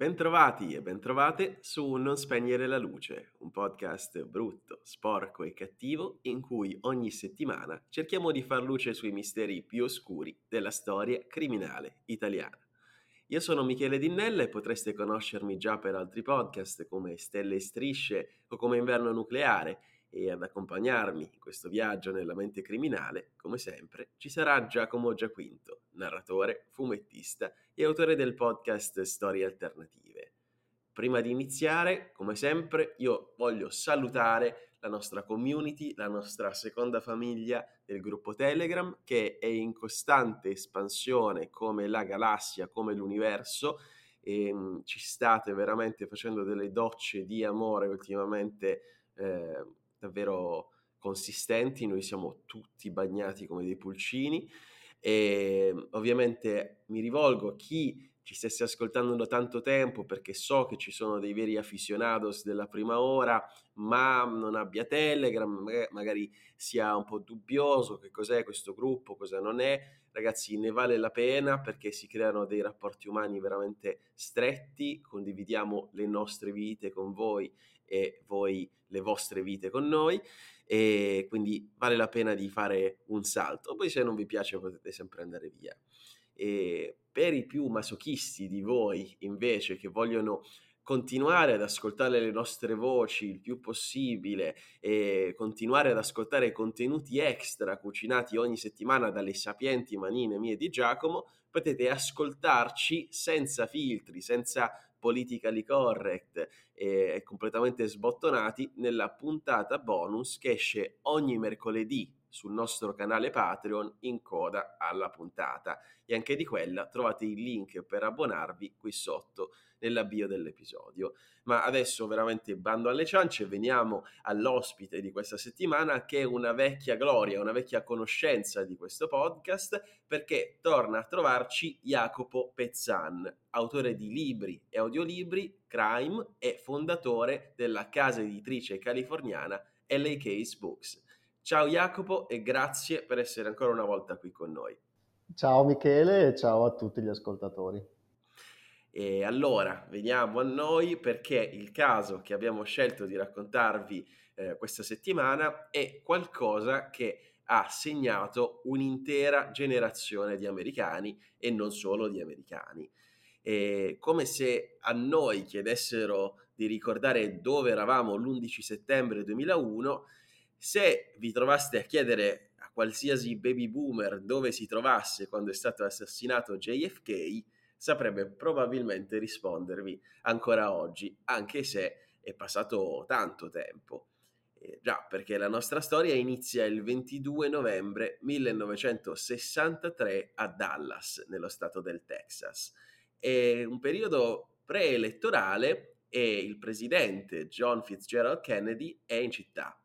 Bentrovati e bentrovate su Non spegnere la luce, un podcast brutto, sporco e cattivo in cui ogni settimana cerchiamo di far luce sui misteri più oscuri della storia criminale italiana. Io sono Michele Dinnella e potreste conoscermi già per altri podcast come Stelle e Strisce o come Inverno Nucleare e ad accompagnarmi in questo viaggio nella mente criminale, come sempre, ci sarà Giacomo Giaquinto, narratore, fumettista e autore del podcast Storie Alternative. Prima di iniziare, come sempre, io voglio salutare la nostra community, la nostra seconda famiglia del gruppo Telegram che è in costante espansione come la galassia, come l'universo e mm, ci state veramente facendo delle docce di amore ultimamente eh, davvero consistenti, noi siamo tutti bagnati come dei pulcini e ehm, ovviamente mi rivolgo a chi ci stesse ascoltando da tanto tempo perché so che ci sono dei veri aficionados della prima ora, ma non abbia Telegram, magari sia un po' dubbioso che cos'è questo gruppo, cosa non è. Ragazzi, ne vale la pena perché si creano dei rapporti umani veramente stretti, condividiamo le nostre vite con voi e voi le vostre vite con noi e quindi vale la pena di fare un salto. Poi se non vi piace potete sempre andare via. E per i più masochisti di voi invece che vogliono continuare ad ascoltare le nostre voci il più possibile e continuare ad ascoltare contenuti extra cucinati ogni settimana dalle sapienti manine mie di Giacomo, potete ascoltarci senza filtri, senza politically correct e completamente sbottonati nella puntata bonus che esce ogni mercoledì sul nostro canale Patreon in coda alla puntata e anche di quella trovate il link per abbonarvi qui sotto nella bio dell'episodio. Ma adesso veramente bando alle ciance, veniamo all'ospite di questa settimana che è una vecchia gloria, una vecchia conoscenza di questo podcast perché torna a trovarci Jacopo Pezzan, autore di libri e audiolibri, crime e fondatore della casa editrice californiana LA Case Books. Ciao Jacopo e grazie per essere ancora una volta qui con noi. Ciao Michele e ciao a tutti gli ascoltatori. E allora veniamo a noi perché il caso che abbiamo scelto di raccontarvi eh, questa settimana è qualcosa che ha segnato un'intera generazione di americani e non solo di americani. È come se a noi chiedessero di ricordare dove eravamo l'11 settembre 2001, se vi trovaste a chiedere a qualsiasi baby boomer dove si trovasse quando è stato assassinato JFK, saprebbe probabilmente rispondervi ancora oggi, anche se è passato tanto tempo. Eh, già, perché la nostra storia inizia il 22 novembre 1963 a Dallas, nello stato del Texas. È un periodo preelettorale e il presidente John Fitzgerald Kennedy è in città.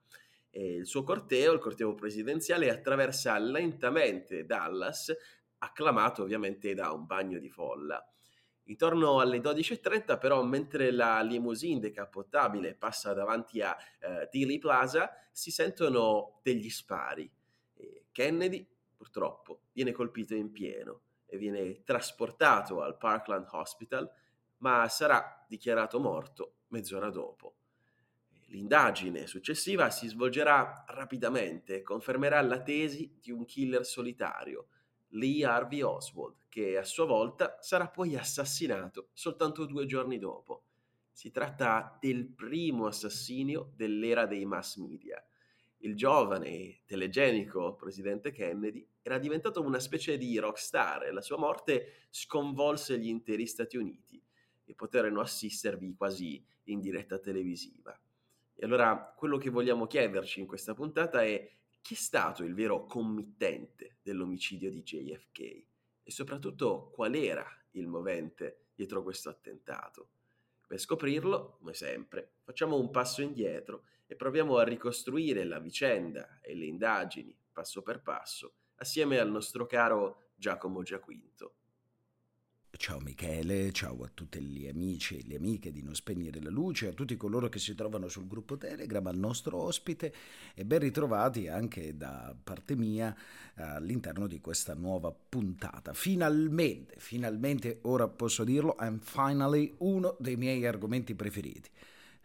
Il suo corteo, il corteo presidenziale, attraversa lentamente Dallas acclamato ovviamente da un bagno di folla. Intorno alle 12.30 però, mentre la limousine decapottabile passa davanti a uh, Dealey Plaza, si sentono degli spari. Kennedy, purtroppo, viene colpito in pieno e viene trasportato al Parkland Hospital, ma sarà dichiarato morto mezz'ora dopo. L'indagine successiva si svolgerà rapidamente e confermerà la tesi di un killer solitario, Lee Harvey Oswald, che a sua volta sarà poi assassinato soltanto due giorni dopo. Si tratta del primo assassinio dell'era dei mass media. Il giovane e telegenico presidente Kennedy era diventato una specie di rockstar e la sua morte sconvolse gli interi Stati Uniti e poterono assistervi quasi in diretta televisiva. E allora quello che vogliamo chiederci in questa puntata è chi è stato il vero committente dell'omicidio di JFK e soprattutto qual era il movente dietro questo attentato. Per scoprirlo, come sempre, facciamo un passo indietro e proviamo a ricostruire la vicenda e le indagini passo per passo assieme al nostro caro Giacomo Giaquinto. Ciao Michele, ciao a tutti gli amici e le amiche di Non Spegnere la Luce, a tutti coloro che si trovano sul gruppo Telegram, al nostro ospite e ben ritrovati anche da parte mia all'interno di questa nuova puntata. Finalmente, finalmente, ora posso dirlo, I'm finally uno dei miei argomenti preferiti.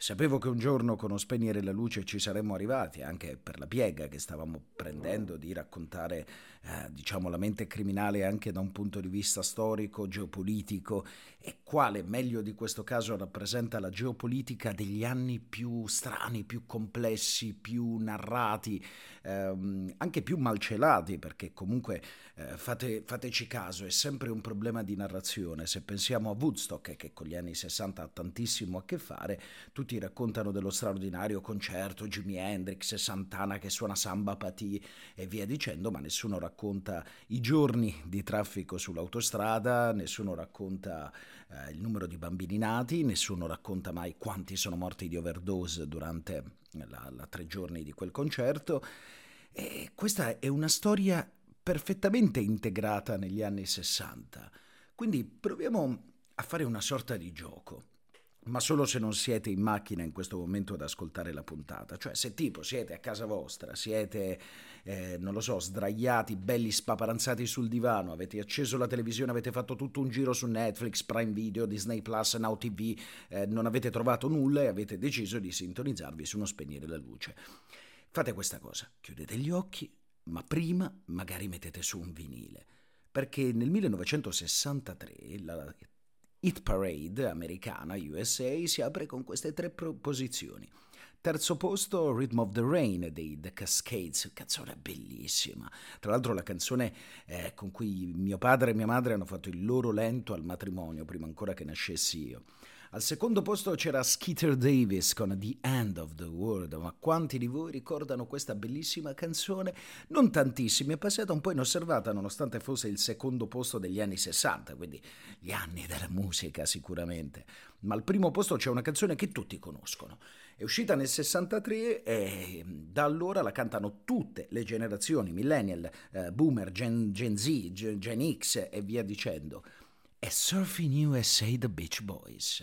Sapevo che un giorno con Spegnere la luce ci saremmo arrivati, anche per la piega che stavamo prendendo di raccontare, eh, diciamo, la mente criminale anche da un punto di vista storico, geopolitico, e quale meglio di questo caso rappresenta la geopolitica degli anni più strani, più complessi, più narrati, ehm, anche più malcelati, perché comunque eh, fate, fateci caso, è sempre un problema di narrazione. Se pensiamo a Woodstock, che con gli anni 60 ha tantissimo a che fare, tutti raccontano dello straordinario concerto, Jimi Hendrix, Santana che suona samba patì e via dicendo, ma nessuno racconta i giorni di traffico sull'autostrada, nessuno racconta eh, il numero di bambini nati, nessuno racconta mai quanti sono morti di overdose durante la, la tre giorni di quel concerto. E questa è una storia perfettamente integrata negli anni 60. Quindi proviamo a fare una sorta di gioco ma solo se non siete in macchina in questo momento ad ascoltare la puntata. Cioè, se tipo siete a casa vostra, siete, eh, non lo so, sdraiati, belli spaparanzati sul divano, avete acceso la televisione, avete fatto tutto un giro su Netflix, Prime Video, Disney Plus, Now TV, eh, non avete trovato nulla e avete deciso di sintonizzarvi su uno spegnere la luce. Fate questa cosa, chiudete gli occhi, ma prima magari mettete su un vinile. Perché nel 1963 la Hit Parade americana USA si apre con queste tre posizioni. Terzo posto, Rhythm of the Rain dei The Cascades, canzone bellissima. Tra l'altro la canzone eh, con cui mio padre e mia madre hanno fatto il loro lento al matrimonio, prima ancora che nascessi io. Al secondo posto c'era Skeeter Davis con The End of the World, ma quanti di voi ricordano questa bellissima canzone? Non tantissimi, è passata un po' inosservata nonostante fosse il secondo posto degli anni 60, quindi gli anni della musica sicuramente. Ma al primo posto c'è una canzone che tutti conoscono. È uscita nel 63 e da allora la cantano tutte le generazioni, millennial, eh, boomer, Gen, Gen Z, Gen, Gen X e via dicendo è Surfing USA The Beach Boys.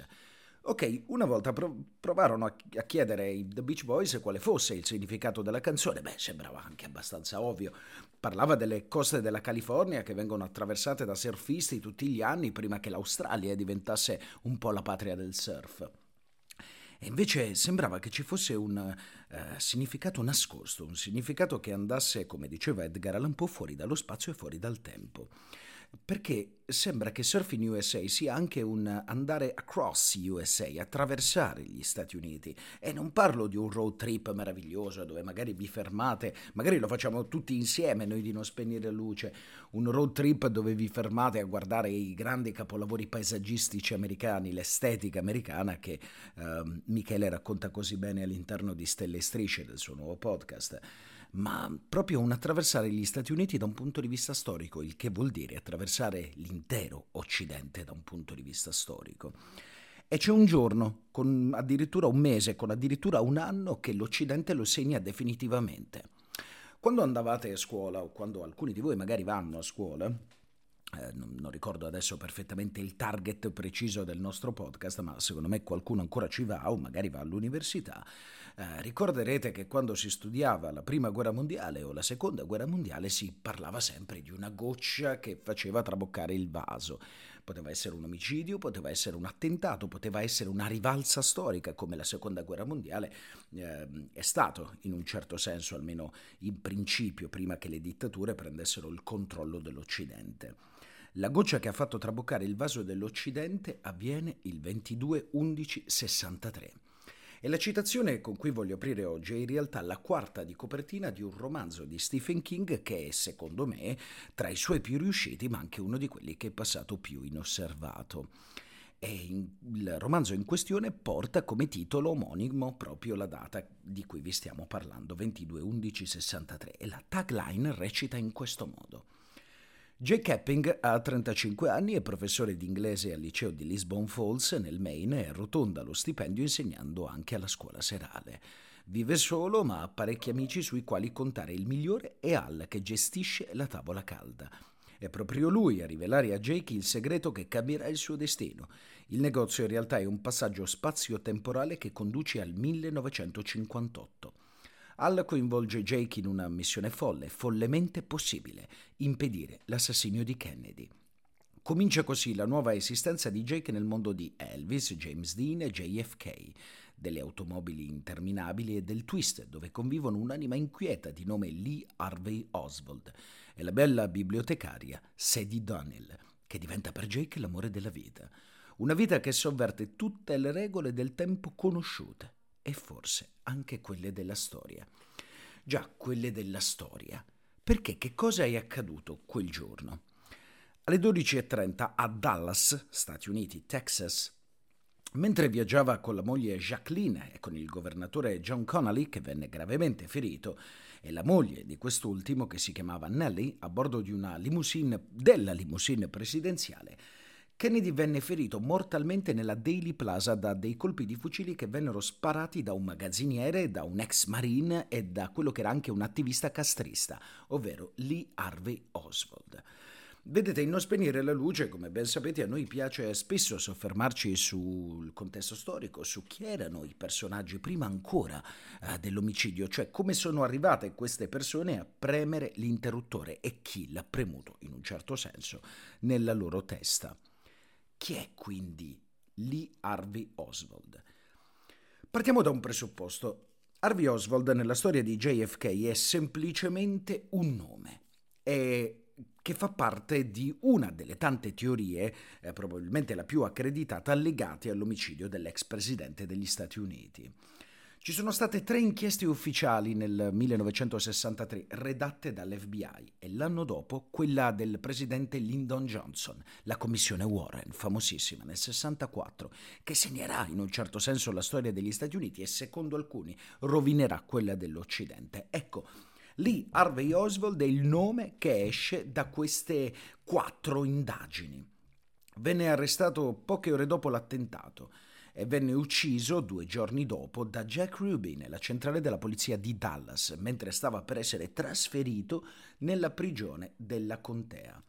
Ok, una volta provarono a, chiedere ai The Beach Boys quale fosse il significato della canzone. Beh, sembrava anche abbastanza ovvio. Parlava delle coste della California che vengono attraversate da surfisti tutti gli anni prima che l'Australia diventasse un po' la patria del surf. E invece sembrava che ci fosse un uh, significato nascosto, un significato che andasse, come diceva Edgar Allan Poe, fuori dallo spazio e fuori dal tempo perché sembra che Surfing USA sia anche un andare across USA, attraversare gli Stati Uniti. E non parlo di un road trip meraviglioso dove magari vi fermate, magari lo facciamo tutti insieme noi di non spegnere luce, un road trip dove vi fermate a guardare i grandi capolavori paesaggistici americani, l'estetica americana che eh, Michele racconta così bene all'interno di Stelle e Strisce del suo nuovo podcast ma proprio un attraversare gli Stati Uniti da un punto di vista storico, il che vuol dire attraversare l'intero Occidente da un punto di vista storico. E c'è un giorno, con addirittura un mese, con addirittura un anno, che l'Occidente lo segna definitivamente. Quando andavate a scuola, o quando alcuni di voi magari vanno a scuola, eh, non, non, ricordo adesso perfettamente il target preciso del nostro podcast, ma secondo me qualcuno ancora ci va o magari va all'università. Eh, ricorderete che quando si studiava la prima guerra mondiale o la seconda guerra mondiale si parlava sempre di una goccia che faceva traboccare il vaso. Poteva essere un omicidio, poteva essere un attentato, poteva essere una rivalsa storica come la seconda guerra mondiale eh, è stato in un certo senso, almeno in principio, prima che le dittature prendessero il controllo dell'Occidente. La goccia che ha fatto traboccare il vaso dell'Occidente avviene il 22-11-63. E la citazione con cui voglio aprire oggi è in realtà la quarta di copertina di un romanzo di Stephen King che è, secondo me, tra i suoi più riusciti, ma anche uno di quelli che è passato più inosservato. In, il romanzo in questione porta come titolo omonimo proprio la data di cui vi stiamo parlando, 22-11-63, e la tagline recita in questo modo. Jake Epping ha 35 anni, è professore di inglese al liceo di Lisbon Falls nel Maine e arrotonda lo stipendio insegnando anche alla scuola serale. Vive solo ma ha parecchi amici sui quali contare il migliore è Al che gestisce la tavola calda. È proprio lui a rivelare a Jake il segreto che cambierà il suo destino. Il negozio in realtà è un passaggio spazio-temporale che conduce al 1958. Al coinvolge Jake in una missione folle, follemente possibile, impedire l'assassinio di Kennedy. Comincia così la nuova esistenza di Jake nel mondo di Elvis, James Dean e JFK, delle automobili interminabili e del twist, dove convivono un'anima inquieta di nome Lee Harvey Oswald e la bella bibliotecaria Sadie Donnell, che diventa per Jake l'amore della vita. Una vita che sovverte tutte le regole del tempo conosciute e forse anche quelle della storia. Già, quelle della storia. Perché che cosa è accaduto quel giorno? Alle 12.30 a Dallas, Stati Uniti, Texas, mentre viaggiava con la moglie Jacqueline e con il governatore John Connolly, che venne gravemente ferito, e la moglie di quest'ultimo, che si chiamava Nelly, a bordo di una limousine, della limousine presidenziale, Kennedy venne ferito mortalmente nella Daily Plaza da dei colpi di fucili che vennero sparati da un magazziniere, da un ex marine e da quello che era anche un attivista castrista, ovvero Lee Harvey Oswald. Vedete, in Non spegnere la luce, come ben sapete, a noi piace spesso soffermarci sul contesto storico, su chi erano i personaggi prima ancora eh, dell'omicidio, cioè come sono arrivate queste persone a premere l'interruttore e chi l'ha premuto, in un certo senso, nella loro testa. Chi è quindi Lee Harvey Oswald? Partiamo da un presupposto. Harvey Oswald nella storia di JFK è semplicemente un nome. È che fa parte di una delle tante teorie, eh, probabilmente la più accreditata, legate all'omicidio dell'ex presidente degli Stati Uniti. Ci sono state tre inchieste ufficiali nel 1963 redatte dall'FBI e l'anno dopo quella del presidente Lyndon Johnson, la commissione Warren, famosissima nel 64, che segnerà in un certo senso la storia degli Stati Uniti e secondo alcuni rovinerà quella dell'Occidente. Ecco, lì Harvey Oswald è il nome che esce da queste quattro indagini. Venne arrestato poche ore dopo l'attentato e venne ucciso due giorni dopo da Jack Ruby nella centrale della polizia di Dallas, mentre stava per essere trasferito nella prigione della contea.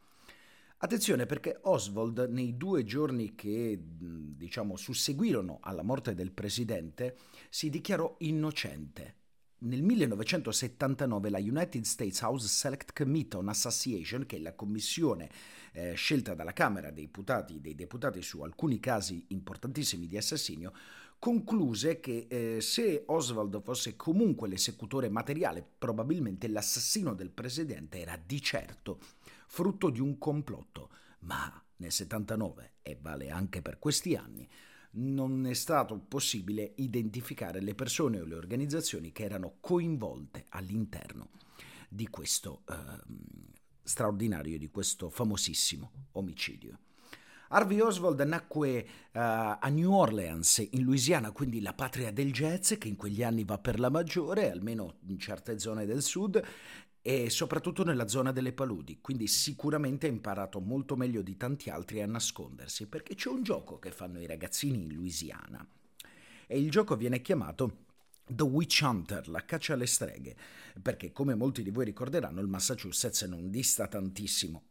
Attenzione perché Oswald nei due giorni che diciamo susseguirono alla morte del presidente si dichiarò innocente nel 1979 la United States House Select Committee on Assassination, che è la commissione eh, scelta dalla Camera dei deputati, dei deputati su alcuni casi importantissimi di assassinio, concluse che eh, se Oswald fosse comunque l'esecutore materiale, probabilmente l'assassino del presidente era di certo frutto di un complotto. Ma nel 79, e vale anche per questi anni, non è stato possibile identificare le persone o le organizzazioni che erano coinvolte all'interno di questo eh, straordinario, di questo famosissimo omicidio. Harvey Oswald nacque uh, a New Orleans, in Louisiana, quindi la patria del jazz, che in quegli anni va per la maggiore, almeno in certe zone del sud, e soprattutto nella zona delle paludi, quindi sicuramente ha imparato molto meglio di tanti altri a nascondersi, perché c'è un gioco che fanno i ragazzini in Louisiana. E il gioco viene chiamato The Witch Hunter, la caccia alle streghe, perché come molti di voi ricorderanno il Massachusetts non dista tantissimo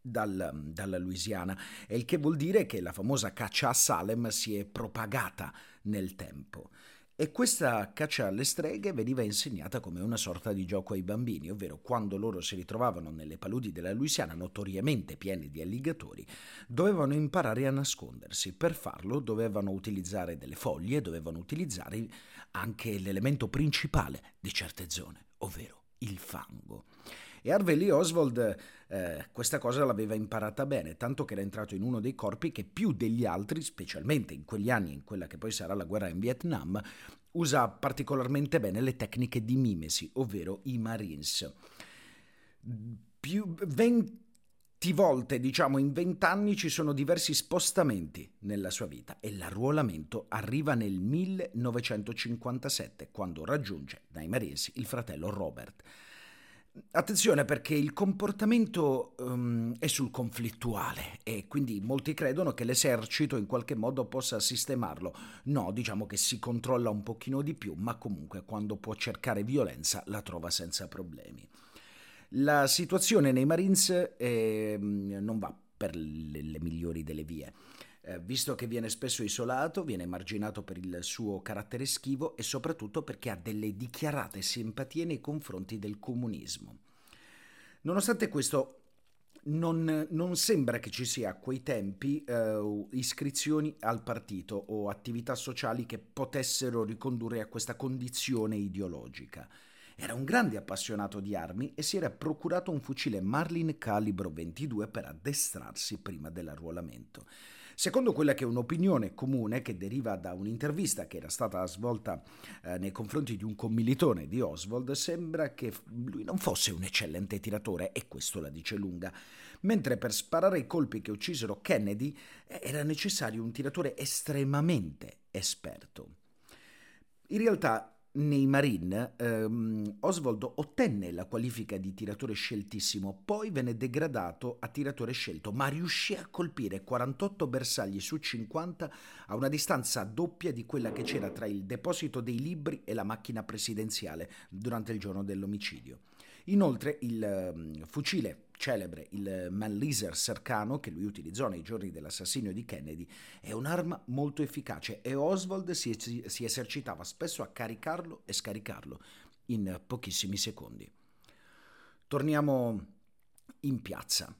dal, dalla Louisiana, il che vuol dire che la famosa caccia a Salem si è propagata nel tempo. E questa caccia alle streghe veniva insegnata come una sorta di gioco ai bambini, ovvero quando loro si ritrovavano nelle paludi della Louisiana notoriamente piene di alligatori, dovevano imparare a nascondersi. Per farlo dovevano utilizzare delle foglie, dovevano utilizzare anche l'elemento principale di certe zone, ovvero il fango. E Harvey Lee Oswald eh, questa cosa l'aveva imparata bene, tanto che era entrato in uno dei corpi che più degli altri, specialmente in quegli anni, in quella che poi sarà la guerra in Vietnam, usa particolarmente bene le tecniche di mimesi, ovvero i Marines. Più 20 volte, diciamo in 20 anni, ci sono diversi spostamenti nella sua vita e l'arruolamento arriva nel 1957, quando raggiunge dai Marines il fratello Robert. Attenzione perché il comportamento um, è sul conflittuale e quindi molti credono che l'esercito in qualche modo possa sistemarlo. No, diciamo che si controlla un pochino di più, ma comunque quando può cercare violenza la trova senza problemi. La situazione nei Marines eh, non va per le, le migliori delle vie. Eh, visto che viene spesso isolato, viene emarginato per il suo carattere schivo e soprattutto perché ha delle dichiarate simpatie nei confronti del comunismo. Nonostante questo, non, non, sembra che ci sia a quei tempi eh, iscrizioni al partito o attività sociali che potessero ricondurre a questa condizione ideologica. Era un grande appassionato di armi e si era procurato un fucile Marlin calibro 22 per addestrarsi prima dell'arruolamento. Secondo quella che è un'opinione comune che deriva da un'intervista che era stata svolta eh, nei confronti di un commilitone di Oswald, sembra che lui non fosse un eccellente tiratore e questo la dice lunga, mentre per sparare i colpi che uccisero Kennedy eh, era necessario un tiratore estremamente esperto. In realtà nei Marine ehm, Oswald ottenne la qualifica di tiratore sceltissimo, poi venne degradato a tiratore scelto, ma riuscì a colpire 48 bersagli su 50 a una distanza doppia di quella che c'era tra il deposito dei libri e la macchina presidenziale durante il giorno dell'omicidio. Inoltre il um, fucile celebre, il Manliser Sercano, che lui utilizzò nei giorni dell'assassinio di Kennedy, è un'arma molto efficace e Oswald si, si esercitava spesso a caricarlo e scaricarlo in pochissimi secondi. Torniamo in piazza.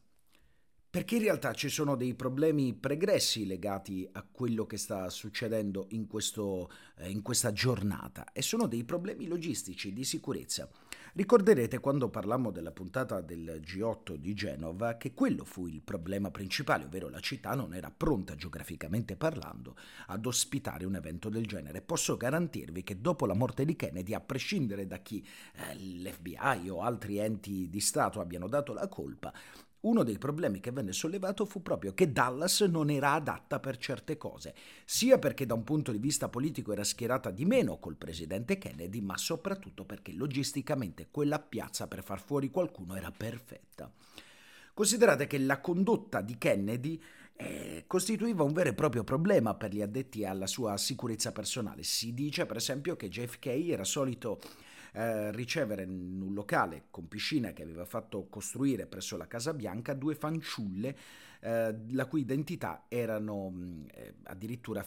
Perché in realtà ci sono dei problemi pregressi legati a quello che sta succedendo in, questo, eh, in questa giornata e sono dei problemi logistici di sicurezza. Ricorderete quando parlammo della puntata del G8 di Genova che quello fu il problema principale, ovvero la città non era pronta geograficamente parlando ad ospitare un evento del genere. Posso garantirvi che dopo la morte di Kennedy, a prescindere da chi eh, l'FBI o altri enti di Stato abbiano dato la colpa, uno dei problemi che venne sollevato fu proprio che Dallas non era adatta per certe cose, sia perché da un punto di vista politico era schierata di meno col presidente Kennedy, ma soprattutto perché logisticamente quella piazza per far fuori qualcuno era perfetta. Considerate che la condotta di Kennedy eh, costituiva un vero e proprio problema per gli addetti alla sua sicurezza personale. Si dice, per esempio, che JFK era solito eh, ricevere in un locale con piscina che aveva fatto costruire presso la Casa Bianca due fanciulle eh, la cui identità erano eh, addirittura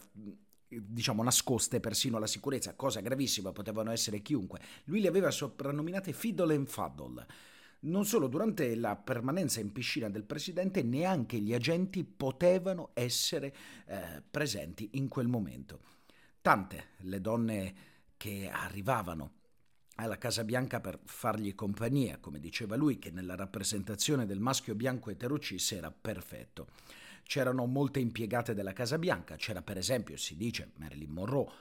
diciamo nascoste persino alla sicurezza, cosa gravissima, potevano essere chiunque. Lui le aveva soprannominate Fiddle and Fuddle. Non solo, durante la permanenza in piscina del presidente neanche gli agenti potevano essere eh, presenti in quel momento. Tante le donne che arrivavano alla Casa Bianca per fargli compagnia, come diceva lui, che nella rappresentazione del maschio bianco eterocis era perfetto. C'erano molte impiegate della Casa Bianca, c'era per esempio, si dice, Marilyn Monroe.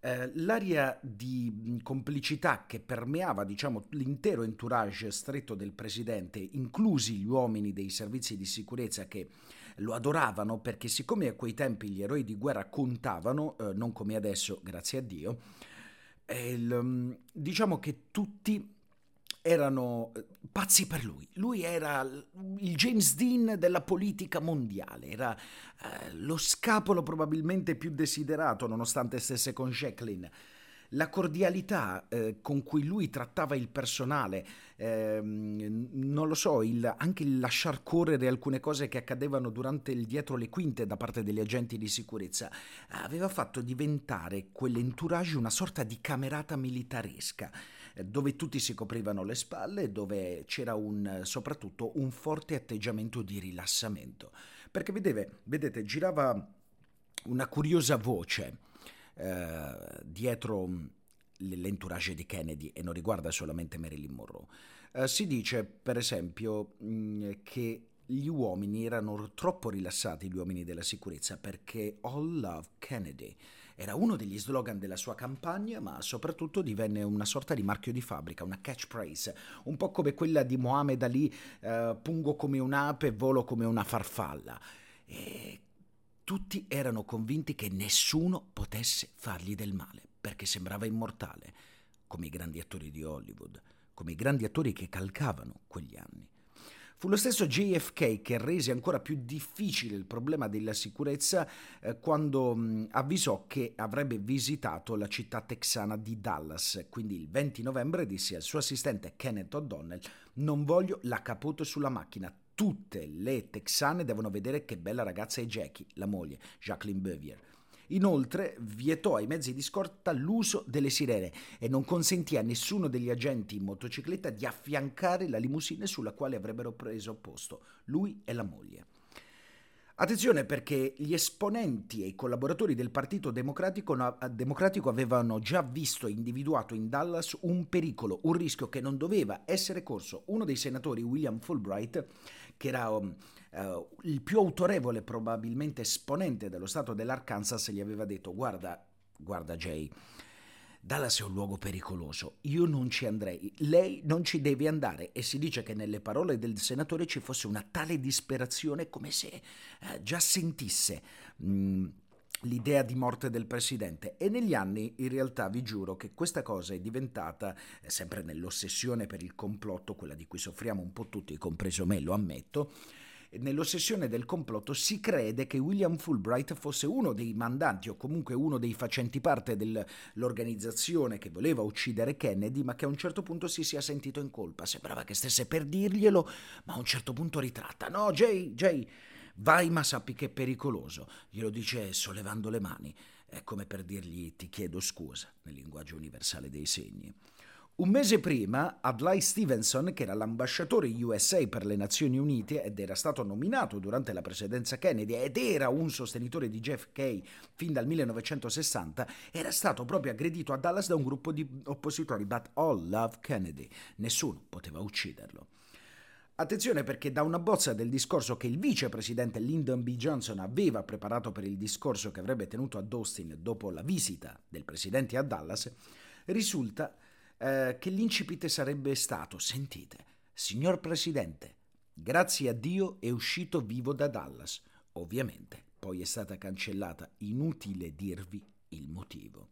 Eh, l'aria di complicità che permeava diciamo, l'intero entourage stretto del presidente, inclusi gli uomini dei servizi di sicurezza che lo adoravano perché siccome a quei tempi gli eroi di guerra contavano, eh, non come adesso, grazie a Dio, il, um, diciamo che tutti erano eh, pazzi per lui. Lui era il James Dean della politica mondiale, era eh, lo scapolo probabilmente più desiderato, nonostante stesse con Jacqueline la cordialità eh, con cui lui trattava il personale, ehm, non lo so, il, anche il lasciar correre alcune cose che accadevano durante il dietro le quinte da parte degli agenti di sicurezza, aveva fatto diventare quell'entourage una sorta di camerata militaresca eh, dove tutti si coprivano le spalle, dove c'era un, soprattutto un forte atteggiamento di rilassamento. Perché vedete, vedete girava una curiosa voce eh, dietro mm, l'entourage di Kennedy e non riguarda solamente Marilyn Monroe. Eh, si dice, per esempio, mh, mm, che gli uomini erano troppo rilassati, gli uomini della sicurezza, perché All Love Kennedy era uno degli slogan della sua campagna, ma soprattutto divenne una sorta di marchio di fabbrica, una catchphrase, un po' come quella di Mohammed Ali, eh, pungo come un'ape, volo come una farfalla. E tutti erano convinti che nessuno potesse fargli del male, perché sembrava immortale, come i grandi attori di Hollywood, come i grandi attori che calcavano quegli anni. Fu lo stesso JFK che rese ancora più difficile il problema della sicurezza eh, quando mh, avvisò che avrebbe visitato la città texana di Dallas. Quindi il 20 novembre disse al suo assistente Kenneth O'Donnell: Non voglio la capote sulla macchina. Tutte le texane devono vedere che bella ragazza è Jackie, la moglie, Jacqueline Bevier. Inoltre vietò ai mezzi di scorta l'uso delle sirene e non consentì a nessuno degli agenti in motocicletta di affiancare la limousine sulla quale avrebbero preso posto lui e la moglie. Attenzione perché gli esponenti e i collaboratori del Partito Democratico, Democratico, avevano già visto e individuato in Dallas un pericolo, un rischio che non doveva essere corso. Uno dei senatori, William Fulbright, che era um, uh, il più autorevole probabilmente esponente dello Stato dell'Arkansas, gli aveva detto guarda, guarda Jay, Dallas è un luogo pericoloso, io non ci andrei, lei non ci deve andare. E si dice che nelle parole del senatore ci fosse una tale disperazione come se eh, già sentisse mh, mm, l'idea di morte del presidente e negli anni in realtà vi giuro che questa cosa è diventata eh, sempre nell'ossessione per il complotto, quella di cui soffriamo un po' tutti, compreso me, lo ammetto, nell'ossessione del complotto si crede che William Fulbright fosse uno dei mandanti o comunque uno dei facenti parte dell'organizzazione che voleva uccidere Kennedy, ma che a un certo punto si sia sentito in colpa. Sembrava che stesse per dirglielo, ma a un certo punto ritratta. No, Jay, Jay, vai ma sappi che è pericoloso. Glielo dice sollevando le mani. È come per dirgli ti chiedo scusa nel linguaggio universale dei segni. Un mese prima, Adlai Stevenson, che era l'ambasciatore USA per le Nazioni Unite ed era stato nominato durante la presidenza Kennedy ed era un sostenitore di JFK fin dal 1960, era stato proprio aggredito a Dallas da un gruppo di oppositori, but all love Kennedy. Nessuno poteva ucciderlo. Attenzione perché da una bozza del discorso che il vicepresidente Lyndon B. Johnson aveva preparato per il discorso che avrebbe tenuto ad Austin dopo la visita del presidente a Dallas, risulta eh, che l'incipite sarebbe stato, sentite, signor Presidente, grazie a Dio è uscito vivo da Dallas. Ovviamente poi è stata cancellata, inutile dirvi il motivo.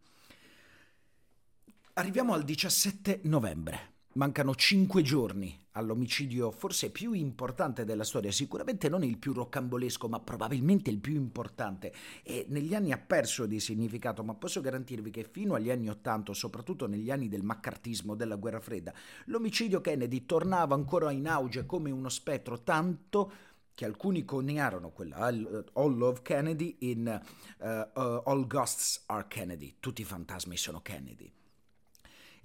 Arriviamo al 17 novembre. Mancano cinque giorni all'omicidio forse più importante della storia, sicuramente non il più roccambolesco, ma probabilmente il più importante. E negli anni ha perso di significato, ma posso garantirvi che fino agli anni Ottanta, soprattutto negli anni del maccartismo, della guerra fredda, l'omicidio Kennedy tornava ancora in auge come uno spettro, tanto che alcuni coniarono quella All Love Kennedy in uh, uh, All Ghosts are Kennedy, tutti i fantasmi sono Kennedy.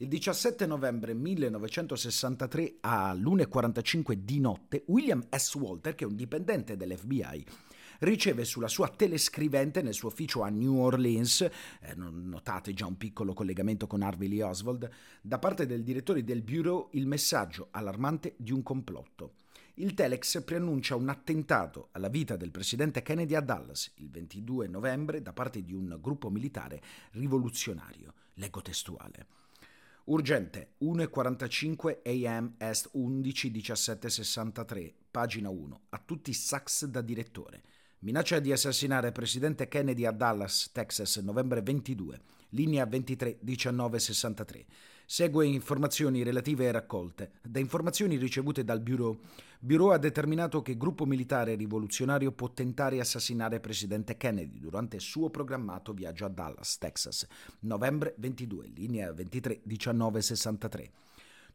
Il 17 novembre 1963 all'1.45 di notte William S. Walter, che è un dipendente dell'FBI, riceve sulla sua telescrivente nel suo ufficio a New Orleans, eh, notate già un piccolo collegamento con Harvey Lee Oswald, da parte del direttore del bureau il messaggio allarmante di un complotto. Il Telex preannuncia un attentato alla vita del presidente Kennedy a Dallas il 22 novembre da parte di un gruppo militare rivoluzionario. Leggo testuale. Urgente 1.45 AM Est 11 17 63, pagina 1. A tutti Sachs da direttore. Minaccia di assassinare presidente Kennedy a Dallas, Texas, novembre 22. Linea 23 19 63. Segue informazioni relative e raccolte. Da informazioni ricevute dal Bureau, Bureau ha determinato che gruppo militare rivoluzionario può tentare di assassinare presidente Kennedy durante il suo programmato viaggio a Dallas, Texas, novembre 22, linea 23 19 63.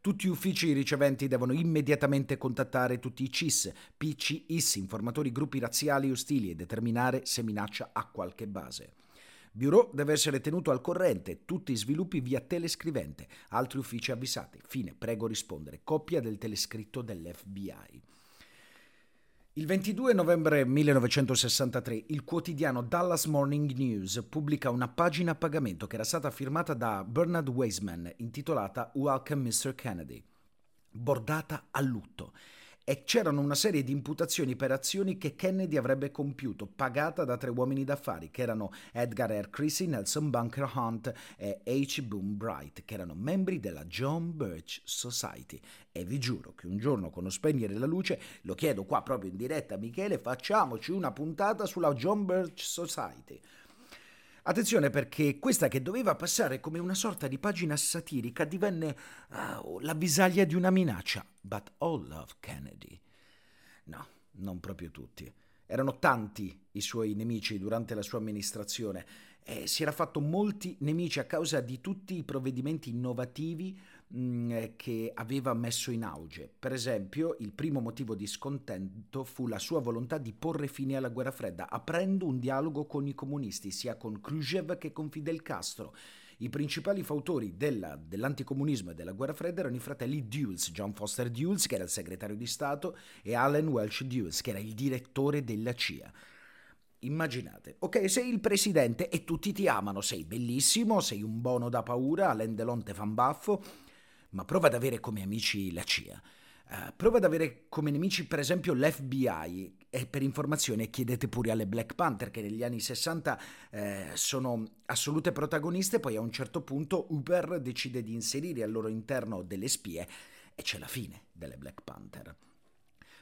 Tutti gli uffici riceventi devono immediatamente contattare tutti i CIS, PCIS, informatori gruppi razziali ostili e determinare se minaccia a qualche base. Bureau deve essere tenuto al corrente, tutti i sviluppi via telescrivente, altri uffici avvisati. Fine, prego rispondere. Copia del telescritto dell'FBI. Il 22 novembre 1963 il quotidiano Dallas Morning News pubblica una pagina a pagamento che era stata firmata da Bernard Weisman intitolata Welcome Mr. Kennedy, bordata a lutto e c'erano una serie di imputazioni per azioni che Kennedy avrebbe compiuto, pagata da tre uomini d'affari, che erano Edgar R. Creasy, Nelson Bunker Hunt e H. Boone Bright, che erano membri della John Birch Society. E vi giuro che un giorno con lo spegnere la luce, lo chiedo qua proprio in diretta a Michele, facciamoci una puntata sulla John Birch Society. Attenzione perché questa che doveva passare come una sorta di pagina satirica divenne uh, la visaglia di una minaccia. But all love Kennedy. No, non proprio tutti. Erano tanti i suoi nemici durante la sua amministrazione e si era fatto molti nemici a causa di tutti i provvedimenti innovativi mm, che aveva messo in auge. Per esempio, il primo motivo di scontento fu la sua volontà di porre fine alla guerra fredda, aprendo un dialogo con i comunisti, sia con Khrushchev che con Fidel Castro. I principali fautori della, dell'anticomunismo e della guerra fredda erano i fratelli Dulles, John Foster Dulles, che era il segretario di Stato, e Allen Welsh Dulles, che era il direttore della CIA. Immaginate, ok, sei il presidente e tutti ti amano, sei bellissimo, sei un bono da paura, Alain Delon te fan baffo, ma prova ad avere come amici la CIA. Uh, prova ad avere come nemici per esempio l'FBI e per informazione chiedete pure alle Black Panther che negli anni 60 eh, sono assolute protagoniste, poi a un certo punto Uber decide di inserire al loro interno delle spie e c'è la fine delle Black Panther.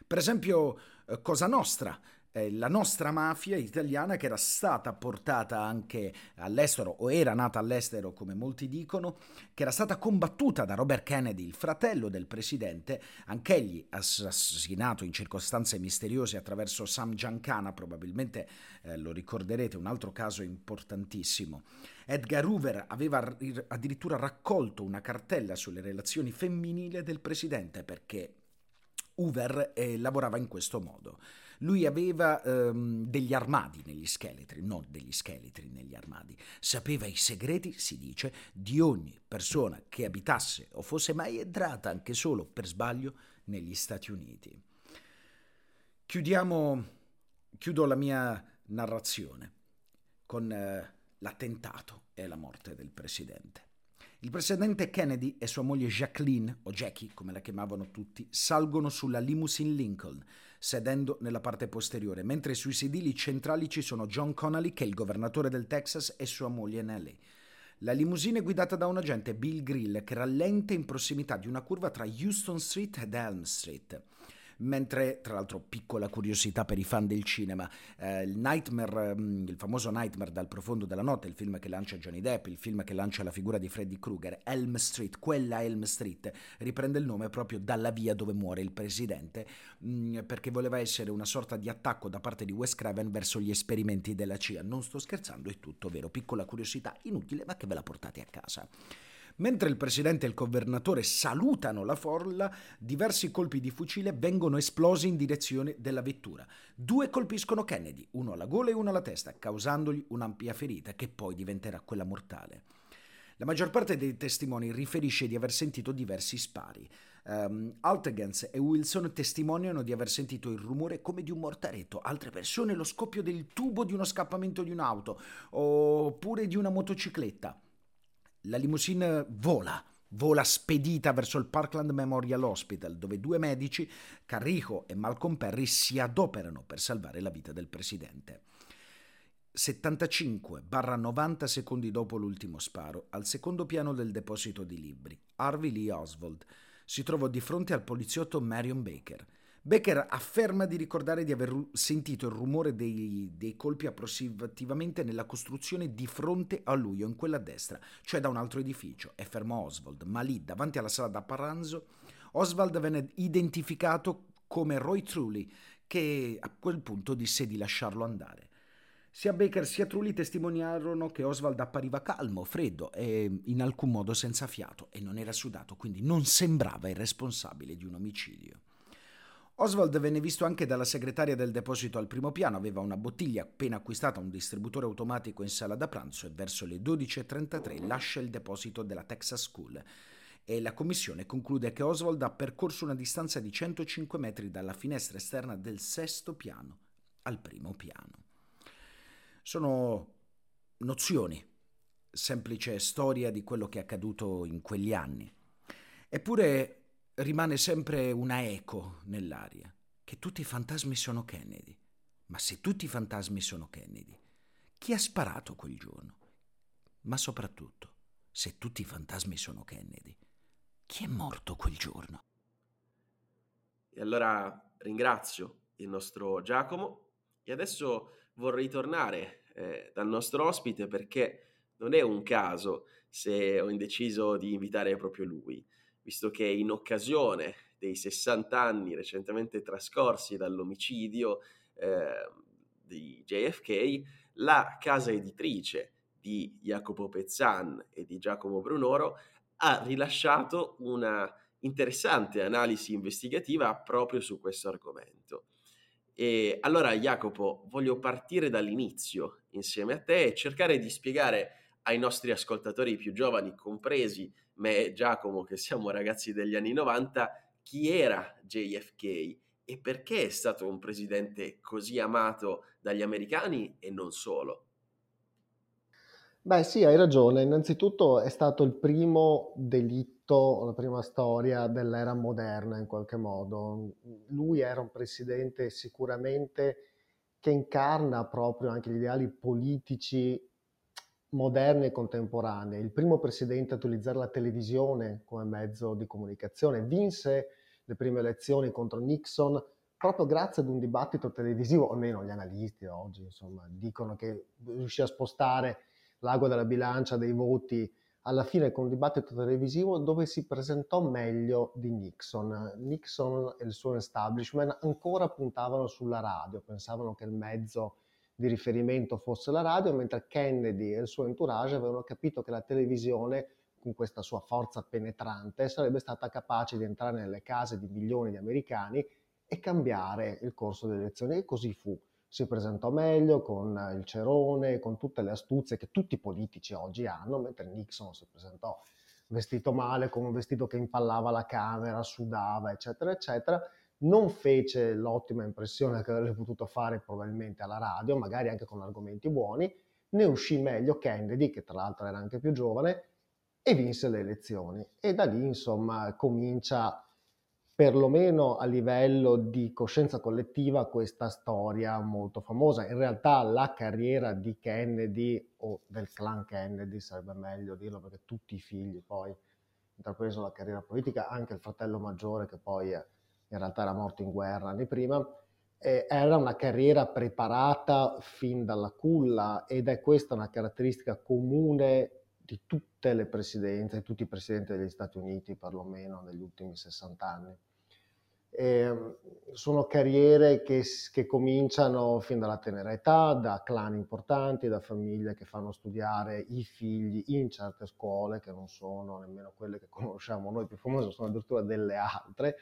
Per esempio eh, Cosa Nostra, eh, la nostra mafia italiana che era stata portata anche all'estero o era nata all'estero come molti dicono, che era stata combattuta da Robert Kennedy, il fratello del presidente, anch'egli assassinato in circostanze misteriose attraverso Sam Giancana, probabilmente eh, lo ricorderete, un altro caso importantissimo. Edgar Hoover aveva addirittura raccolto una cartella sulle relazioni femminili del presidente perché Hoover eh, lavorava in questo modo. Lui aveva ehm, degli armadi negli scheletri, non degli scheletri negli armadi. Sapeva i segreti, si dice, di ogni persona che abitasse o fosse mai entrata anche solo per sbaglio negli Stati Uniti. Chiudiamo, chiudo la mia narrazione con eh, l'attentato e la morte del presidente. Il presidente Kennedy e sua moglie Jacqueline, o Jackie come la chiamavano tutti, salgono sulla limousine Lincoln, sedendo nella parte posteriore, mentre sui sedili centrali ci sono John Connolly, che è il governatore del Texas, e sua moglie Nellie. La limousine è guidata da un agente, Bill Grill, che rallenta in prossimità di una curva tra Houston Street ed Elm Street mentre tra l'altro piccola curiosità per i fan del cinema, eh, il Nightmare, mm, il famoso Nightmare dal profondo della notte, il film che lancia Johnny Depp, il film che lancia la figura di Freddy Krueger, Elm Street, quella Elm Street riprende il nome proprio dalla via dove muore il presidente, mh, mm, perché voleva essere una sorta di attacco da parte di Wes Craven verso gli esperimenti della CIA. Non sto scherzando, è tutto vero, piccola curiosità inutile, ma che ve la portate a casa. Mentre il presidente e il governatore salutano la folla, diversi colpi di fucile vengono esplosi in direzione della vettura. Due colpiscono Kennedy, uno alla gola e uno alla testa, causandogli un'ampia ferita che poi diventerà quella mortale. La maggior parte dei testimoni riferisce di aver sentito diversi spari. Um, Altegens e Wilson testimoniano di aver sentito il rumore come di un mortaretto, altre persone lo scoppio del tubo di uno scappamento di un'auto oppure di una motocicletta. La limousine vola, vola spedita verso il Parkland Memorial Hospital, dove due medici, Carrico e Malcolm Perry, si adoperano per salvare la vita del presidente. 75-90 secondi dopo l'ultimo sparo, al secondo piano del deposito di libri, Harvey Lee Oswald si trovò di fronte al poliziotto Marion Baker. Becker afferma di ricordare di aver sentito il rumore dei, dei, colpi approssimativamente nella costruzione di fronte a lui o in quella a destra, cioè da un altro edificio, e fermò Oswald, ma lì, davanti alla sala da pranzo, Oswald venne identificato come Roy Trulli, che a quel punto disse di lasciarlo andare. Sia Baker sia Trulli testimoniarono che Oswald appariva calmo, freddo e in alcun modo senza fiato e non era sudato, quindi non sembrava il responsabile di un omicidio. Oswald venne visto anche dalla segretaria del deposito al primo piano, aveva una bottiglia appena acquistata a un distributore automatico in sala da pranzo e verso le 12.33 lascia il deposito della Texas School e la commissione conclude che Oswald ha percorso una distanza di 105 metri dalla finestra esterna del sesto piano al primo piano. Sono nozioni, semplice storia di quello che è accaduto in quegli anni. Eppure rimane sempre una eco nell'aria, che tutti i fantasmi sono Kennedy. Ma se tutti i fantasmi sono Kennedy, chi ha sparato quel giorno? Ma soprattutto, se tutti i fantasmi sono Kennedy, chi è morto quel giorno? E allora ringrazio il nostro Giacomo e adesso vorrei tornare eh, dal nostro ospite perché non è un caso se ho deciso di invitare proprio lui visto che in occasione dei 60 anni recentemente trascorsi dall'omicidio eh, di JFK, la casa editrice di Jacopo Pezzan e di Giacomo Brunoro ha rilasciato una interessante analisi investigativa proprio su questo argomento. E allora Jacopo, voglio partire dall'inizio insieme a te e cercare di spiegare ai nostri ascoltatori più giovani, compresi me e Giacomo, che siamo ragazzi degli anni 90, chi era JFK e perché è stato un presidente così amato dagli americani e non solo. Beh sì, hai ragione. Innanzitutto è stato il primo delitto, la prima storia dell'era moderna in qualche modo. Lui era un presidente sicuramente che incarna proprio anche gli ideali politici moderni e contemporanei. Il primo presidente a utilizzare la televisione come mezzo di comunicazione. Vinse le prime elezioni contro Nixon proprio grazie ad un dibattito televisivo, almeno gli analisti oggi insomma, dicono che riuscì a spostare l'ago della bilancia dei voti alla fine con un dibattito televisivo dove si presentò meglio di Nixon. Nixon e il suo establishment ancora puntavano sulla radio, pensavano che il mezzo di riferimento fosse la radio, mentre Kennedy e il suo entourage avevano capito che la televisione, con questa sua forza penetrante, sarebbe stata capace di entrare nelle case di milioni di americani e cambiare il corso delle elezioni. E così fu si presentò meglio con il cerone, con tutte le astuzie che tutti i politici oggi hanno, mentre Nixon si presentò vestito male, con un vestito che impallava la camera, sudava, eccetera, eccetera. Non fece l'ottima impressione che avrebbe potuto fare probabilmente alla radio, magari anche con argomenti buoni. Ne uscì meglio Kennedy, che tra l'altro era anche più giovane, e vinse le elezioni. E da lì, insomma, comincia perlomeno a livello di coscienza collettiva questa storia molto famosa. In realtà la carriera di Kennedy o del clan Kennedy sarebbe meglio dirlo perché tutti i figli poi intrapreso la carriera politica, anche il fratello maggiore che poi in realtà era morto in guerra anni prima, eh, era una carriera preparata fin dalla culla ed è questa una caratteristica comune di tutte le presidenze, di tutti i presidenti degli Stati Uniti perlomeno negli ultimi 60 anni. Eh, sono carriere che, che, cominciano fin dalla tenera età, da clan importanti, da famiglie che fanno studiare i figli in certe scuole, che non sono nemmeno quelle che conosciamo noi più famose, sono addirittura delle altre,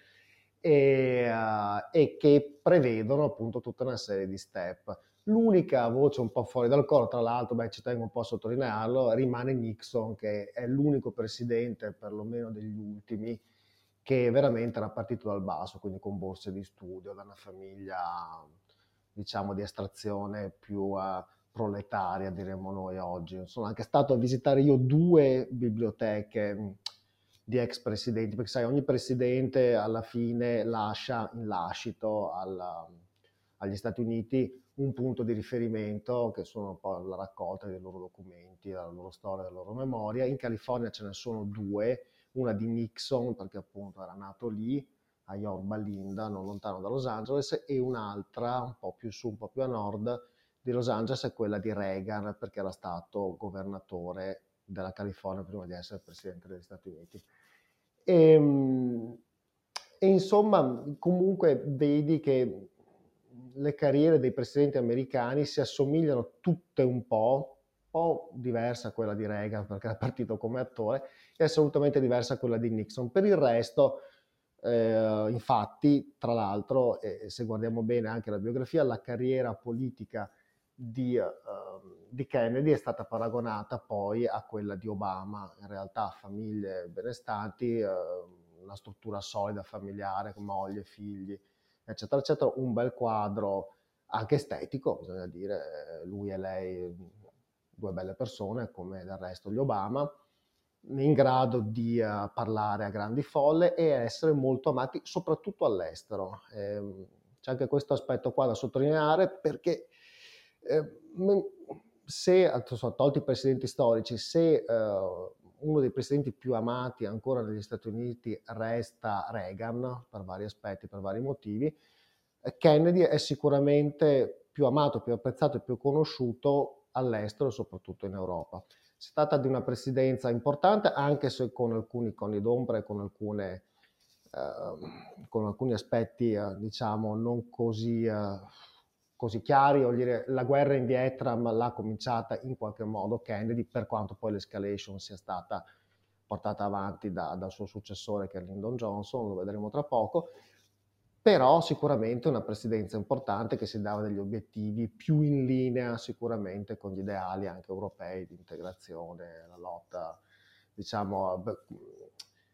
e, uh, e che prevedono appunto tutta una serie di step. L'unica voce un po' fuori dal coro, tra l'altro, beh, ci tengo un po' a sottolinearlo, rimane Nixon, che è l'unico presidente, perlomeno degli ultimi, che veramente era partito dal basso, quindi con borse di studio, da una famiglia diciamo di estrazione più uh, proletaria, diremmo noi oggi. Sono anche stato a visitare io due biblioteche di ex presidenti, perché sai, ogni presidente alla fine lascia in lascito alla, agli Stati Uniti un punto di riferimento che sono poi la raccolta dei loro documenti, la loro storia, la loro memoria. In California ce ne sono due, una di Nixon, perché appunto era nato lì, a Yorba Linda, non lontano da Los Angeles, e un'altra un po' più su, un po' più a nord di Los Angeles è quella di Reagan, perché era stato governatore della California prima di essere presidente degli Stati Uniti. E, ehm, e insomma, comunque vedi che le carriere dei presidenti americani si assomigliano tutte un po', un po' diversa a quella di Reagan perché era partito come attore, è assolutamente diversa da quella di Nixon. Per il resto, eh, infatti, tra l'altro, eh, se guardiamo bene anche la biografia, la carriera politica di, uh, di, Kennedy è stata paragonata poi a quella di Obama. In realtà famiglie benestanti, uh, una struttura solida familiare, moglie, figli, eccetera, eccetera, un bel quadro anche estetico, bisogna dire, lui e lei due belle persone come del resto gli Obama in grado di uh, parlare a grandi folle e essere molto amati soprattutto all'estero. Eh, c'è anche questo aspetto qua da sottolineare perché eh, se, so, tolti i presidenti storici, se uh, uno dei presidenti più amati ancora negli Stati Uniti resta Reagan per vari aspetti, per vari motivi, Kennedy è sicuramente più amato, più apprezzato e più conosciuto all'estero, soprattutto in Europa. Si tratta di una presidenza importante, anche se con alcuni coni d'ombra e con alcune eh, con alcuni aspetti eh, diciamo non così, eh, così chiari, o dire, la guerra in Vietnam l'ha cominciata in qualche modo Kennedy, per quanto poi l'escalation sia stata portata avanti da, dal suo successore che è Lyndon Johnson, lo vedremo tra poco, però sicuramente una presidenza importante che si dava degli obiettivi più in linea sicuramente con gli ideali anche europei di integrazione, la lotta, diciamo, a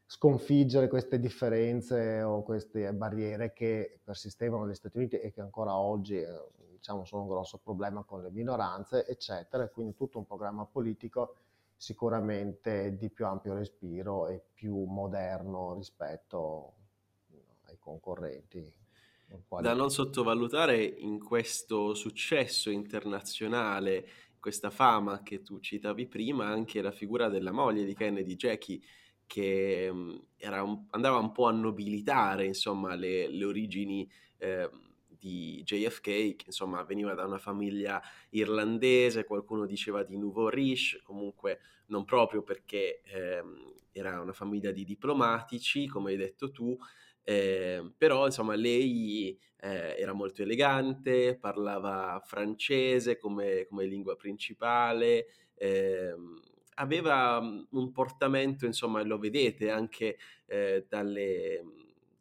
sconfiggere queste differenze o queste barriere che persistevano negli Stati Uniti e che ancora oggi eh, diciamo, sono un grosso problema con le minoranze, eccetera. Quindi tutto un programma politico sicuramente di più ampio respiro e più moderno rispetto ai concorrenti. Da non sottovalutare in questo successo internazionale, questa fama che tu citavi prima, anche la figura della moglie di Kennedy, Jackie, che um, un, andava un po' a nobilitare insomma, le, le origini eh, di JFK, che insomma veniva da una famiglia irlandese, qualcuno diceva di Nouveau Riche, comunque non proprio perché eh, era una famiglia di diplomatici, come hai detto tu, eh, però insomma lei eh, era molto elegante, parlava francese come, come lingua principale, eh, aveva un portamento, insomma lo vedete anche eh, dalle,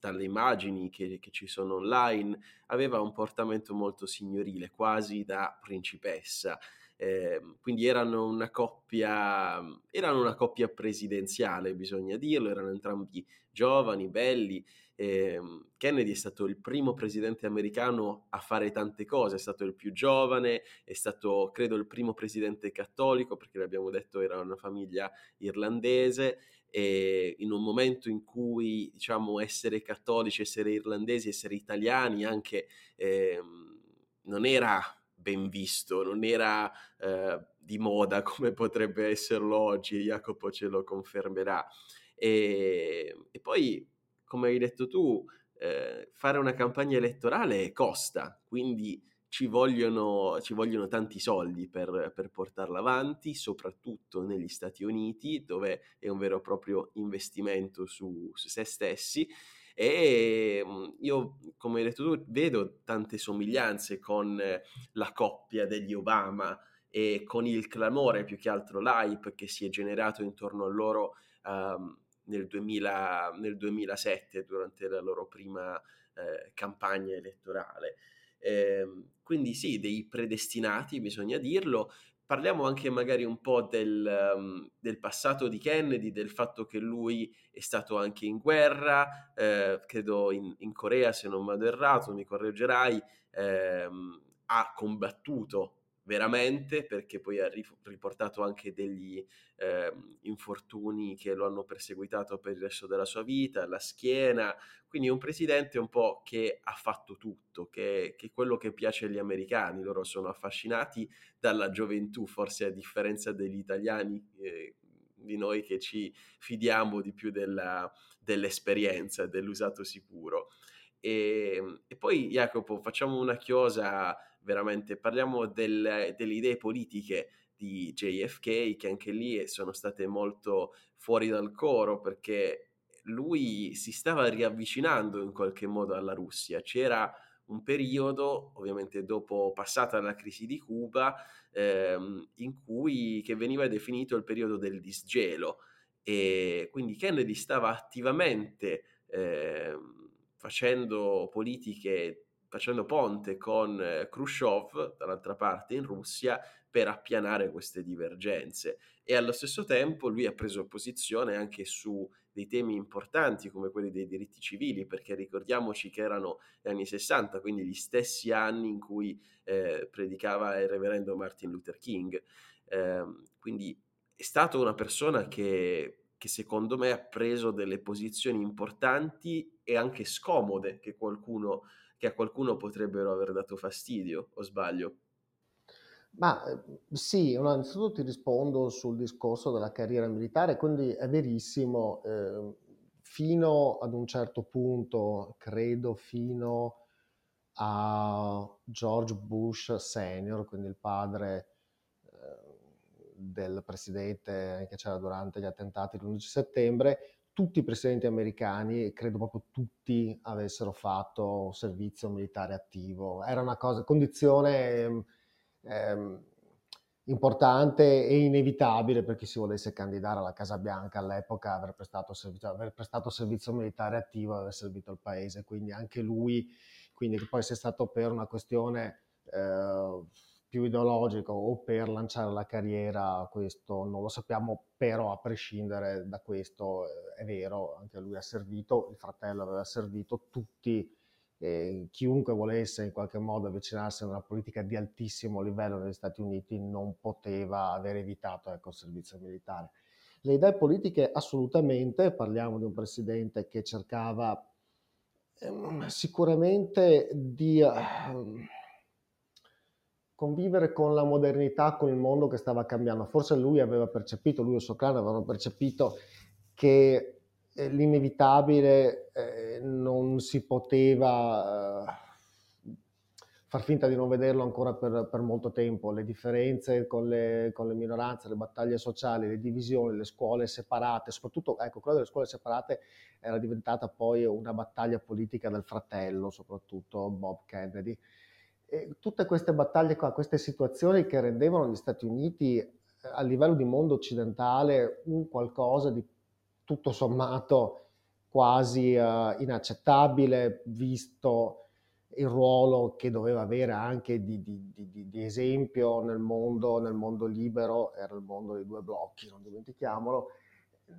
dalle, immagini che, che, ci sono online, aveva un portamento molto signorile, quasi da principessa. Eh, quindi erano una coppia erano una coppia presidenziale bisogna dirlo erano entrambi giovani belli eh, Kennedy è stato il primo presidente americano a fare tante cose, è stato il più giovane, è stato credo il primo presidente cattolico perché l'abbiamo detto era una famiglia irlandese e in un momento in cui diciamo essere cattolici, essere irlandesi, essere italiani anche eh, non era ben visto, non era eh, di moda come potrebbe esserlo oggi, Jacopo ce lo confermerà. E, e poi come hai detto tu, eh, fare una campagna elettorale costa, quindi ci vogliono, ci vogliono tanti soldi per, per, portarla avanti, soprattutto negli Stati Uniti, dove è un vero e proprio investimento su, su se stessi. E mm, io, come hai detto tu, vedo tante somiglianze con la coppia degli Obama e con il clamore, più che altro l'hype che si è generato intorno a loro um, nel, 2000, nel 2007 durante la loro prima eh, campagna elettorale. Eh, quindi sì, dei predestinati, bisogna dirlo. Parliamo anche magari un po' del, um, del, passato di Kennedy, del fatto che lui è stato anche in guerra, eh, credo in, in, Corea se non vado errato, mi correggerai, ehm, ha combattuto veramente perché poi ha riportato anche degli eh, infortuni che lo hanno perseguitato per il resto della sua vita, la schiena, quindi un presidente un po' che ha fatto tutto, che, che è quello che piace agli americani, loro sono affascinati dalla gioventù, forse a differenza degli italiani. Eh, di noi che ci fidiamo di più della, dell'esperienza, dell'usato sicuro. E, e, poi Jacopo, facciamo una chiosa veramente parliamo del, delle idee politiche di JFK che anche lì sono state molto fuori dal coro perché lui si stava riavvicinando in qualche modo alla Russia. C'era un periodo, ovviamente dopo passata la crisi di Cuba, ehm, in cui che veniva definito il periodo del disgelo e quindi Kennedy stava attivamente eh, facendo politiche facendo ponte con eh, Khrushchev, dall'altra parte in Russia, per appianare queste divergenze. E allo stesso tempo lui ha preso posizione anche su dei temi importanti come quelli dei diritti civili, perché ricordiamoci che erano gli anni 60, quindi gli stessi anni in cui eh, predicava il reverendo Martin Luther King. Eh, quindi è stata una persona che, che secondo me ha preso delle posizioni importanti e anche scomode che qualcuno che a qualcuno potrebbero aver dato fastidio, o sbaglio? Ma sì, innanzitutto ti rispondo sul discorso della carriera militare, quindi è verissimo, eh, fino ad un certo punto, credo fino a George Bush senior, quindi il padre eh, del presidente che c'era durante gli attentati l'11 settembre, tutti i presidenti americani, credo proprio tutti, avessero fatto servizio militare attivo. Era una cosa, condizione ehm, ehm importante e inevitabile per chi si volesse candidare alla Casa Bianca all'epoca, aver prestato servizio, aver prestato servizio militare attivo, aver servito il paese, quindi anche lui, quindi poi sia stato per una questione eh, più ideologica o per lanciare la carriera, questo non lo sappiamo, però a prescindere da questo eh, è vero, anche lui ha servito, il fratello aveva servito, tutti eh, chiunque volesse in qualche modo avvicinarsi a una politica di altissimo livello negli Stati Uniti non poteva aver evitato ecco, il servizio militare. Le idee politiche assolutamente, parliamo di un presidente che cercava ehm, sicuramente di ehm, convivere con la modernità, con il mondo che stava cambiando. Forse lui aveva percepito, lui e il suo clan avevano percepito che eh, l'inevitabile eh, non si poteva eh, far finta di non vederlo ancora per, per molto tempo. Le differenze con le, con le, minoranze, le battaglie sociali, le divisioni, le scuole separate, soprattutto ecco, quella delle scuole separate era diventata poi una battaglia politica del fratello, soprattutto Bob Kennedy. E tutte queste battaglie qua, queste situazioni che rendevano gli Stati Uniti eh, a livello di mondo occidentale un qualcosa di tutto sommato quasi uh, inaccettabile, visto il ruolo che doveva avere anche di, di, di, di, esempio nel mondo, nel mondo libero, era il mondo dei due blocchi, non dimentichiamolo,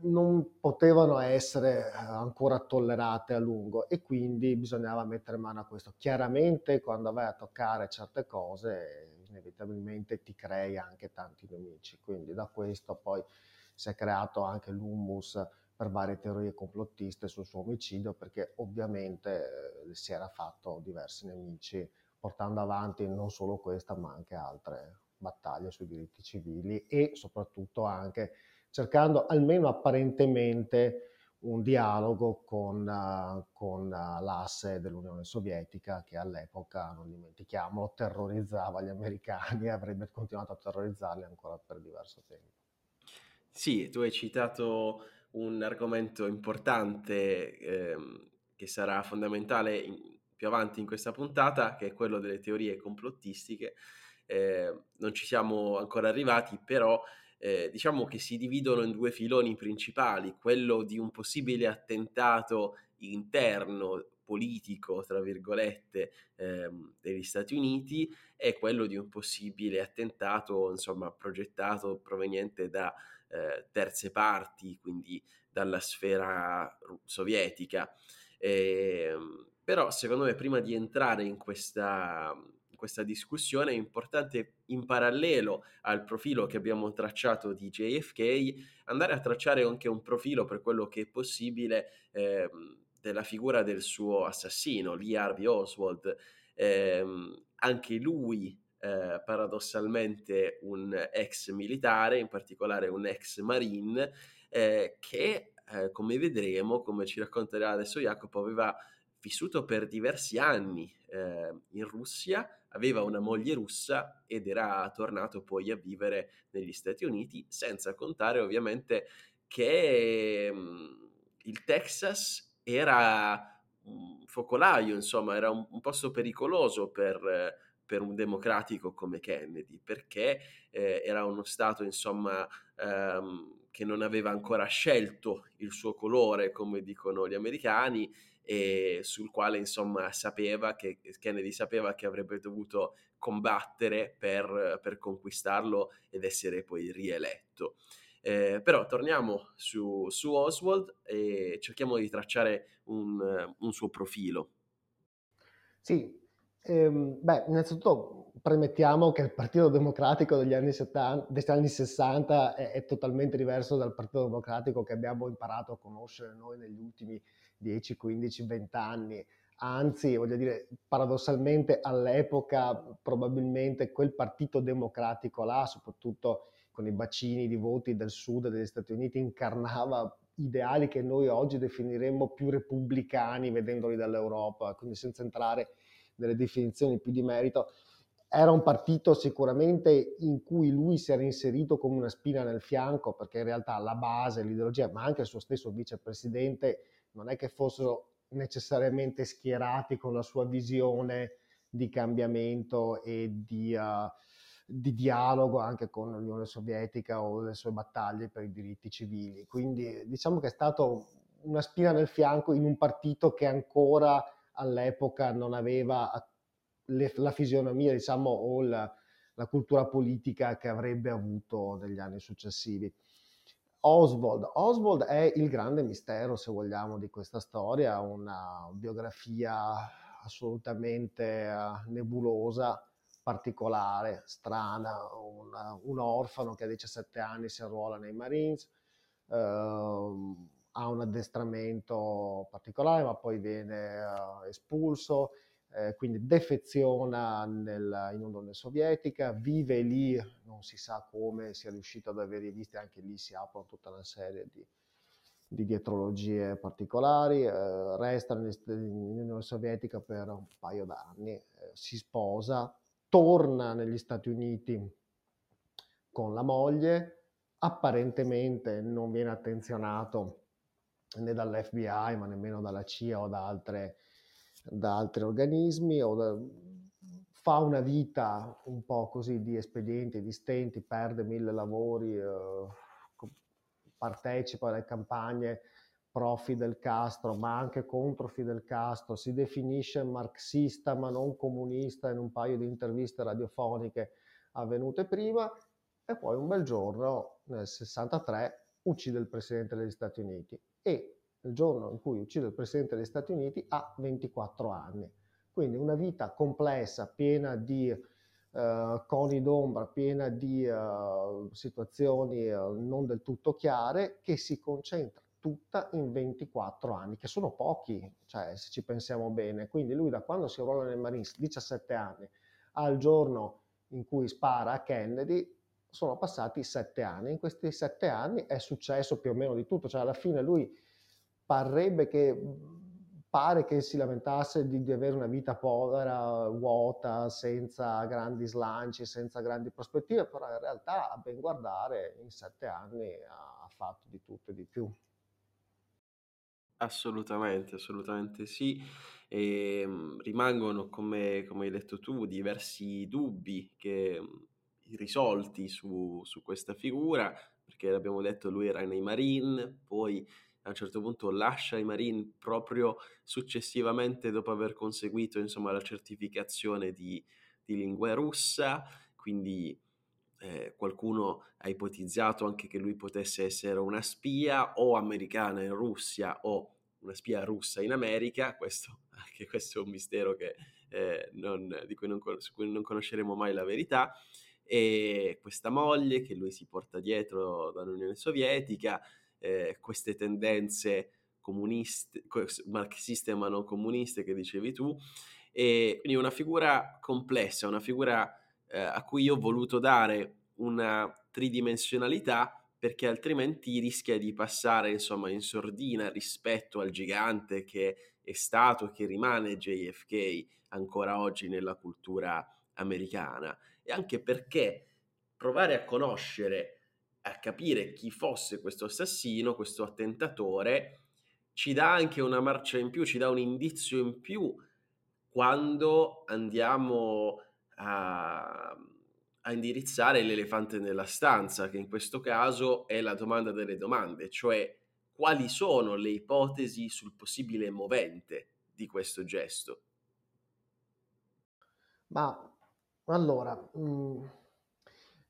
non potevano essere eh, ancora tollerate a lungo e quindi bisognava mettere mano a questo. Chiaramente quando vai a toccare certe cose inevitabilmente ti crei anche tanti nemici, quindi da questo poi si è creato anche l'humus per varie teorie complottiste sul suo omicidio, perché ovviamente eh, si era fatto diversi nemici, portando avanti non solo questa, ma anche altre battaglie sui diritti civili e soprattutto anche cercando almeno apparentemente un dialogo con, uh, con uh, l'asse dell'Unione Sovietica che all'epoca, non dimentichiamolo, terrorizzava gli americani e avrebbe continuato a terrorizzarli ancora per diverso tempo. Sì, tu hai citato un argomento importante ehm, che sarà fondamentale in, più avanti in questa puntata, che è quello delle teorie complottistiche. Eh, non ci siamo ancora arrivati, però eh, diciamo che si dividono in due filoni principali, quello di un possibile attentato interno politico, tra virgolette, ehm, degli Stati Uniti e quello di un possibile attentato, insomma, progettato proveniente da eh, terze parti, quindi dalla sfera sovietica. Eh, però secondo me prima di entrare in questa, questa discussione è importante in parallelo al profilo che abbiamo tracciato di JFK andare a tracciare anche un profilo per quello che è possibile eh, della figura del suo assassino, Lee Harvey Oswald. Eh, anche lui eh, paradossalmente un ex militare, in particolare un ex marine, eh, che eh, come vedremo, come ci racconterà adesso Jacopo, aveva vissuto per diversi anni eh, in Russia, aveva una moglie russa ed era tornato poi a vivere negli Stati Uniti, senza contare ovviamente che mm, il Texas era un focolaio, insomma, era un, un posto pericoloso per per un democratico come Kennedy, perché eh, era uno Stato, insomma, ehm, che non aveva ancora scelto il suo colore, come dicono gli americani, e sul quale, insomma, sapeva che Kennedy sapeva che avrebbe dovuto combattere per, per conquistarlo ed essere poi rieletto. Eh, però torniamo su, su, Oswald e cerchiamo di tracciare un, un suo profilo. Sì, Ehm, beh, innanzitutto premettiamo che il Partito Democratico degli anni, 70, degli anni 60 è, è, totalmente diverso dal Partito Democratico che abbiamo imparato a conoscere noi negli ultimi 10, 15, 20 anni. Anzi, voglio dire, paradossalmente all'epoca probabilmente quel Partito Democratico là, soprattutto con i bacini di voti del sud degli Stati Uniti, incarnava ideali che noi oggi definiremmo più repubblicani vedendoli dall'Europa, quindi senza entrare delle definizioni più di merito, era un partito sicuramente in cui lui si era inserito come una spina nel fianco, perché in realtà la base, l'ideologia, ma anche il suo stesso vicepresidente, non è che fossero necessariamente schierati con la sua visione di cambiamento e di, uh, di dialogo anche con l'Unione Sovietica o le sue battaglie per i diritti civili. Quindi diciamo che è stato una spina nel fianco in un partito che ancora all'epoca non aveva le, la fisionomia, diciamo, o la, la, cultura politica che avrebbe avuto negli anni successivi. Oswald. Oswald è il grande mistero, se vogliamo, di questa storia, una biografia assolutamente uh, nebulosa, particolare, strana, una, un orfano che a 17 anni si arruola nei Marines, uh, ha un addestramento particolare, ma poi viene uh, espulso, eh, quindi defeziona nel, in Unione Sovietica, vive lì, non si sa come sia riuscito ad avere viste, anche lì si aprono tutta una serie di, di dietrologie particolari, eh, resta nell'Unione Sovietica per un paio d'anni, eh, si sposa, torna negli Stati Uniti con la moglie, apparentemente non viene attenzionato né dall'FBI ma nemmeno dalla CIA o da, altre, da altri organismi, da, fa una vita un po' così di espedienti, di stenti, perde mille lavori, eh, partecipa alle campagne pro Fidel Castro, ma anche contro Fidel Castro, si definisce marxista ma non comunista in un paio di interviste radiofoniche avvenute prima e poi un bel giorno, nel 63, uccide il Presidente degli Stati Uniti. E il giorno in cui uccide il Presidente degli Stati Uniti ha 24 anni. Quindi una vita complessa, piena di uh, coni d'ombra, piena di uh, situazioni uh, non del tutto chiare, che si concentra tutta in 24 anni, che sono pochi, cioè se ci pensiamo bene. Quindi lui da quando si arruola nel Marines, 17 anni, al giorno in cui spara a Kennedy, sono passati 7 anni. In questi 7 anni è successo più o meno di tutto, cioè alla fine lui parrebbe che pare che si lamentasse di, di, avere una vita povera, vuota, senza grandi slanci, senza grandi prospettive, però in realtà a ben guardare in sette anni ha fatto di tutto e di più. Assolutamente, assolutamente sì. E, ehm, rimangono, come, come, hai detto tu, diversi dubbi che risolti su, su questa figura, perché l'abbiamo detto, lui era nei Marine, poi a un certo punto lascia i Marine proprio successivamente dopo aver conseguito insomma, la certificazione di, di lingua russa, quindi eh, qualcuno ha ipotizzato anche che lui potesse essere una spia o americana in Russia o una spia russa in America, questo, anche questo è un mistero che, eh, non, di cui non, su cui non conosceremo mai la verità, e questa moglie che lui si porta dietro dall'Unione Sovietica, eh, queste tendenze comuniste, marxiste ma non comuniste che dicevi tu, e quindi una figura complessa, una figura eh, a cui io ho voluto dare una tridimensionalità perché altrimenti rischia di passare insomma in sordina rispetto al gigante che è stato e che rimane JFK ancora oggi nella cultura americana. E anche perché provare a conoscere a capire chi fosse questo assassino, questo attentatore, ci dà anche una marcia in più, ci dà un indizio in più quando andiamo a, a indirizzare l'elefante nella stanza, che in questo caso è la domanda delle domande, cioè quali sono le ipotesi sul possibile movente di questo gesto? Ma allora, mh, mm,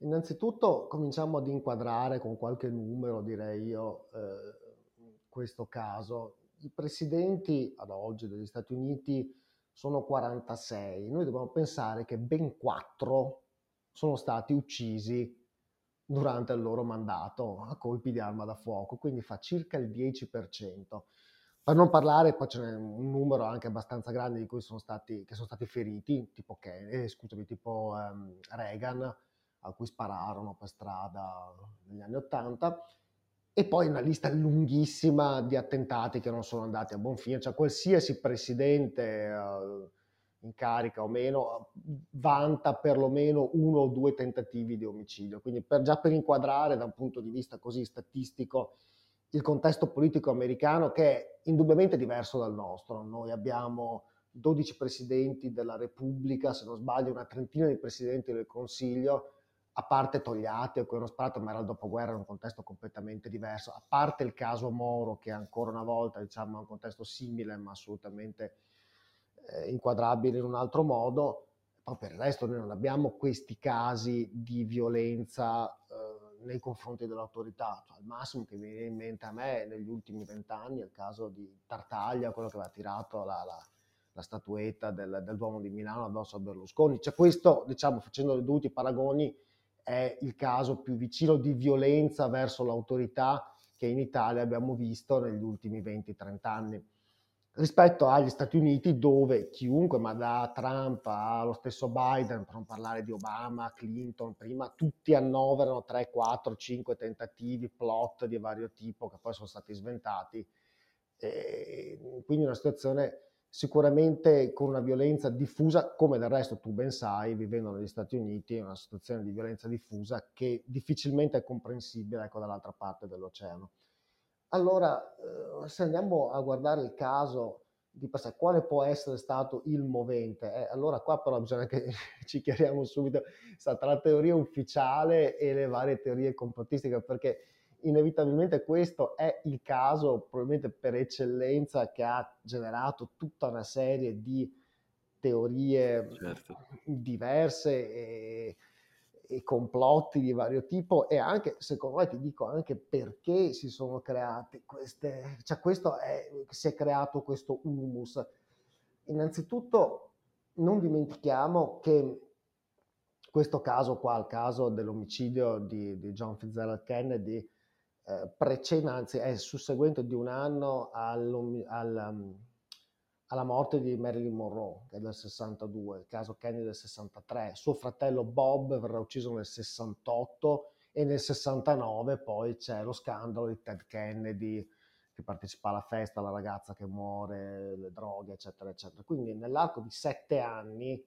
Innanzitutto cominciamo ad inquadrare con qualche numero, direi io, eh, questo caso. I presidenti ad oggi degli Stati Uniti sono 46. Noi dobbiamo pensare che ben 4 sono stati uccisi durante il loro mandato a colpi di arma da fuoco, quindi fa circa il 10%. Per non parlare, poi ce n'è un numero anche abbastanza grande di cui sono stati, che sono stati feriti, tipo, Kennedy, eh, scusami, tipo um, Reagan, a cui spararono per strada negli anni Ottanta, e poi una lista lunghissima di attentati che non sono andati a buon fine, cioè qualsiasi presidente uh, in carica o meno, vanta perlomeno uno o due tentativi di omicidio. Quindi per, già per inquadrare da un punto di vista così statistico il contesto politico americano che è indubbiamente diverso dal nostro. Noi abbiamo 12 presidenti della Repubblica, se non sbaglio una trentina di presidenti del Consiglio, a parte Togliatti o Quero Sparato, ma era il dopoguerra, in un contesto completamente diverso, a parte il caso Moro, che ancora una volta diciamo, è un contesto simile, ma assolutamente eh, inquadrabile in un altro modo, poi per il resto noi non abbiamo questi casi di violenza eh, nei confronti dell'autorità. Cioè, al massimo che mi viene in mente a me negli ultimi vent'anni è il caso di Tartaglia, quello che aveva tirato la, la, la statuetta del, del, Duomo di Milano addosso a Berlusconi. Cioè questo, diciamo, facendo i dovuti paragoni, è il caso più vicino di violenza verso l'autorità che in Italia abbiamo visto negli ultimi 20-30 anni rispetto agli Stati Uniti dove chiunque, ma da Trump allo stesso Biden, per non parlare di Obama, Clinton, prima, tutti annoverano 3, 4, 5 tentativi, plot di vario tipo che poi sono stati sventati. E quindi una situazione sicuramente con una violenza diffusa, come del resto tu ben sai, vivendo negli Stati Uniti, è una situazione di violenza diffusa che difficilmente è comprensibile ecco, dall'altra parte dell'oceano. Allora, eh, se andiamo a guardare il caso di per sé, quale può essere stato il movente? Eh, allora qua però bisogna che ci chiariamo subito tra la teoria ufficiale e le varie teorie complottistiche, perché inevitabilmente questo è il caso probabilmente per eccellenza che ha generato tutta una serie di teorie certo. diverse e, e, complotti di vario tipo e anche secondo me ti dico anche perché si sono creati queste cioè questo è si è creato questo humus innanzitutto non dimentichiamo che questo caso qua, il caso dell'omicidio di, di John Fitzgerald Kennedy, eh, precede, anzi è susseguente di un anno al, al, um, alla morte di Marilyn Monroe, che è del 62, il caso Kennedy del 63. Suo fratello Bob verrà ucciso nel 68 e nel 69 poi c'è lo scandalo di Ted Kennedy che partecipa alla festa, la ragazza che muore, le droghe, eccetera, eccetera. Quindi nell'arco di sette anni,